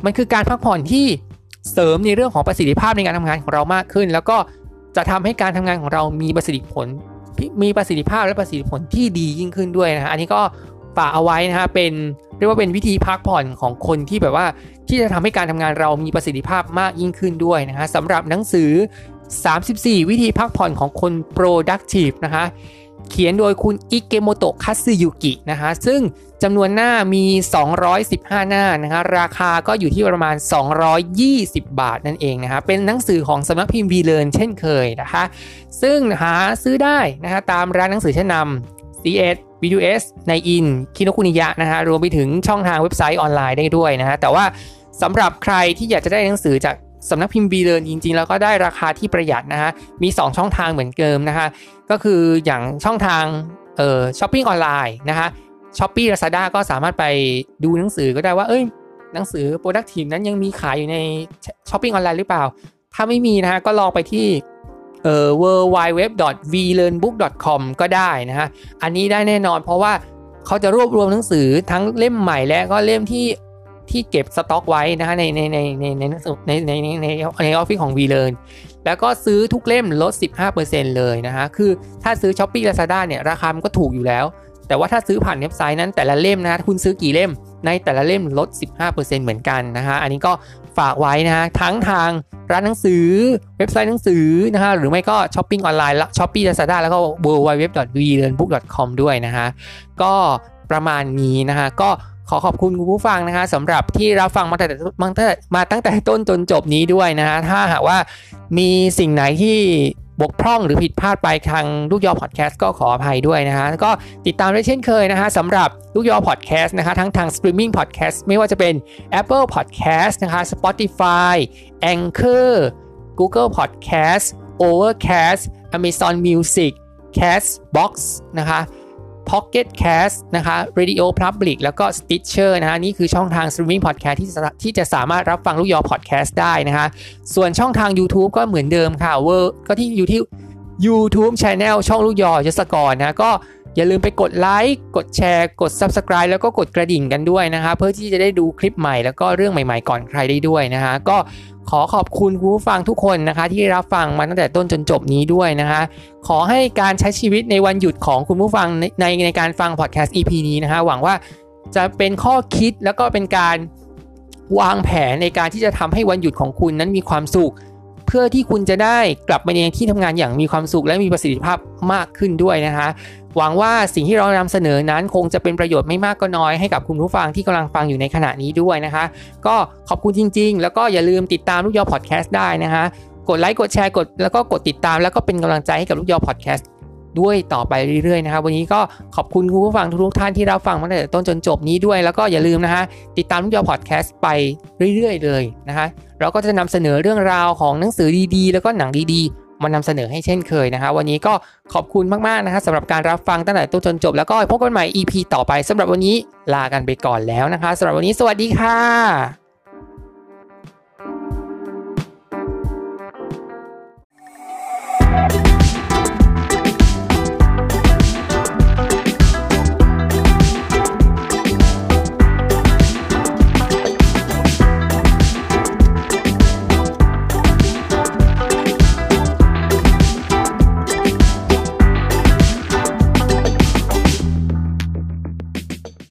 A: มันคือการพักผ่อนที่เสริมในเรื่องของประสิทธิภาพในการทำงานของเรามากขึ้น แล้วก็จะทำให้การทำงานของเรามีประสิทธิผล มีประสิทธิภาพและประสิทธิผลที่ดียิ่งขึ้นด้วยนะฮะอันนี้ก็ฝากเอาไว้นะฮะเป็น เรียกว่าเป็นวิธีพักผ่อนของคนที่แบบว่าที่จะทำให้การทำงานเรามีประสิทธิภาพมากยิ่งขึ้นด้วยนะฮะสำหรับหนังสือ 34 วิธีพักผ่อนของคน productive นะคะเขียนโดยคุณอิเกโมโตะคัตสึยุกินะฮะซึ่งจำนวนหน้ามี 215 หน้านะฮะราคาก็อยู่ที่ประมาณ 220 บาทนั่นเองนะฮะเป็นหนังสือของสำนักพิมพ์ WeLearn เช่นเคยนะคะซึ่งหาซื้อได้นะฮะตามร้านหนังสือชั้นนำ CS VUS ในอินคิโนคุนิยะนะฮะรวมไปถึงช่องทางเว็บไซต์ออนไลน์ได้ด้วยนะฮะแต่ว่าสำหรับใครที่อยากจะได้หนังสือจากสำนักพิมพ์ WeLearn จริง ๆ แล้วก็ได้ราคาที่ประหยัดนะฮะมี 2 ช่องทางเหมือนเดิมนะฮะก็คืออย่างช่องทางเอ่อช้อปปิ้งออนไลน์นะฮะ Shopee Lazada ก็สามารถไปดูหนังสือก็ได้ว่าเอ้ยหนังสือ productive นั้นยังมีขายอยู่ในช้อปปิ้งออนไลน์หรือเปล่า ถ้าไม่มีนะฮะก็ลองไปที่ เอ่อ w w w v l e a r n b o o k c o m ก็ได้นะฮะ อันนี้ได้แน่นอนเพราะว่าเขาจะรวบรวมหนังสือทั้งเล่มใหม่และก็เล่มที่ที่เก็บสต็อกไว้นะฮะในในในในในในในในในในออฟฟิศของ v l e a r n แล้วก็ซื้อทุกเล่มลด 15%เลยนะฮะ คือถ้าซื้อ Shopee Lazada เนี่ยราคามันก็ถูกอยู่แล้ว แต่ว่าถ้าซื้อผ่านเว็บไซต์นั้นแต่ละเล่มนะคุณซื้อกี่เล่มในแต่ละเล่มลด 15%เหมือนกันนะฮะ อันนี้ก็ ฝากไว้นะฮะทั้งทางร้านหนังสือเว็บไซต์หนังสือนะฮะหรือไม่ก็ช้อปปิ้งออนไลน์ Shopee Lazada แล้วก็ w w w v l e a r n b o o k c o m ด้วยนะฮะก็ประมาณนี้นะฮะก็ขอขอบคุณคุณผู้ฟังนะฮะสำหรับที่รับฟังมาแต่มาตั้งแต่มาตั้งแต่ต้นจนจบนี้ด้วยนะฮะถ้าหากว่ามีสิ่งไหนที่ บกพร่องหรือผิดพลาดไปทางลูกยอพอดแคสต์ก็ขออภัยด้วยนะฮะก็ติดตามได้เช่นเคยนะฮะสำหรับลูกยอพอดแคสต์นะคะทั้งทาง streaming podcast ไม่ว่าจะเป็น Apple Podcast นะคะ Spotify Anchor Google Podcast Overcast Amazon Music Castbox นะคะ Pocket Cast นะคะ Radio Public แล้วก็ Stitcher นะฮะนี่คือช่องทาง Streaming Podcast ที่ที่จะสามารถรับฟังลูกยอ Podcast ได้นะฮะส่วนช่องทาง YouTube ก็เหมือนเดิมค่ะเวอร์ก็ที่อยู่ที่ YouTube Channel ช่องลูกยอ ยศกรนะก็ อย่าลืมไปกดไลค์กดแชร์กด Subscribe แล้วก็กดกระดิ่งกันด้วยนะคะเพื่อที่จะได้ดูคลิปใหม่แล้วก็เรื่องใหม่ๆก่อนใครได้ด้วยนะคะก็ขอขอบคุณผู้ฟังทุกคนนะคะ ที่รับฟังมาตั้งแต่ต้นจนจบนี้ด้วยนะคะ ขอให้การใช้ชีวิตในวันหยุดของคุณผู้ฟังในในในการฟังพอดแคสต์ EP นี้นะคะหวังว่าจะเป็นข้อคิดแล้วก็เป็นการวางแผนในการที่จะทำให้วันหยุดของคุณนั้นมีความสุข เพื่อที่คุณจะได้กลับมาในที่ทำงานอย่างมีความสุขและมีประสิทธิภาพมากขึ้นด้วยนะคะหวังว่าสิ่งที่เรานำเสนอนั้นคงจะเป็นประโยชน์ไม่มากก็น้อยให้กับคุณผู้ฟังที่กำลังฟังอยู่ในขณะนี้ด้วยนะคะ ก็ขอบคุณจริง ๆ แล้วก็อย่าลืมติดตามลูกยอพอดแคสต์ได้นะคะกดไลค์กดแชร์กดแล้วก็กดติดตามแล้วก็เป็นกำลังใจให้กับลูกยอพอดแคสต์ ด้วยต่อไปเรื่อยๆนะครับ วันนี้ก็ขอบคุณคุณผู้ฟังทุกๆท่านที่รับฟังมาตั้งแต่ต้นจนจบนี้ด้วย แล้วก็อย่าลืมนะฮะติดตามลูกยอพอดแคสต์ไปเรื่อย ๆ เลยนะคะเราก็จะนำเสนอเรื่องราวของหนังสือดีๆ แล้วก็หนังดีๆมานำเสนอให้เช่นเคยนะคะวันนี้ก็ขอบคุณมากๆนะคะสำหรับการรับฟังตั้งแต่ต้นจนจบ แล้วก็พบกันใหม่ EP ต่อไปสำหรับวันนี้ลากันไปก่อนแล้วนะคะสำหรับวันนี้สวัสดีค่ะ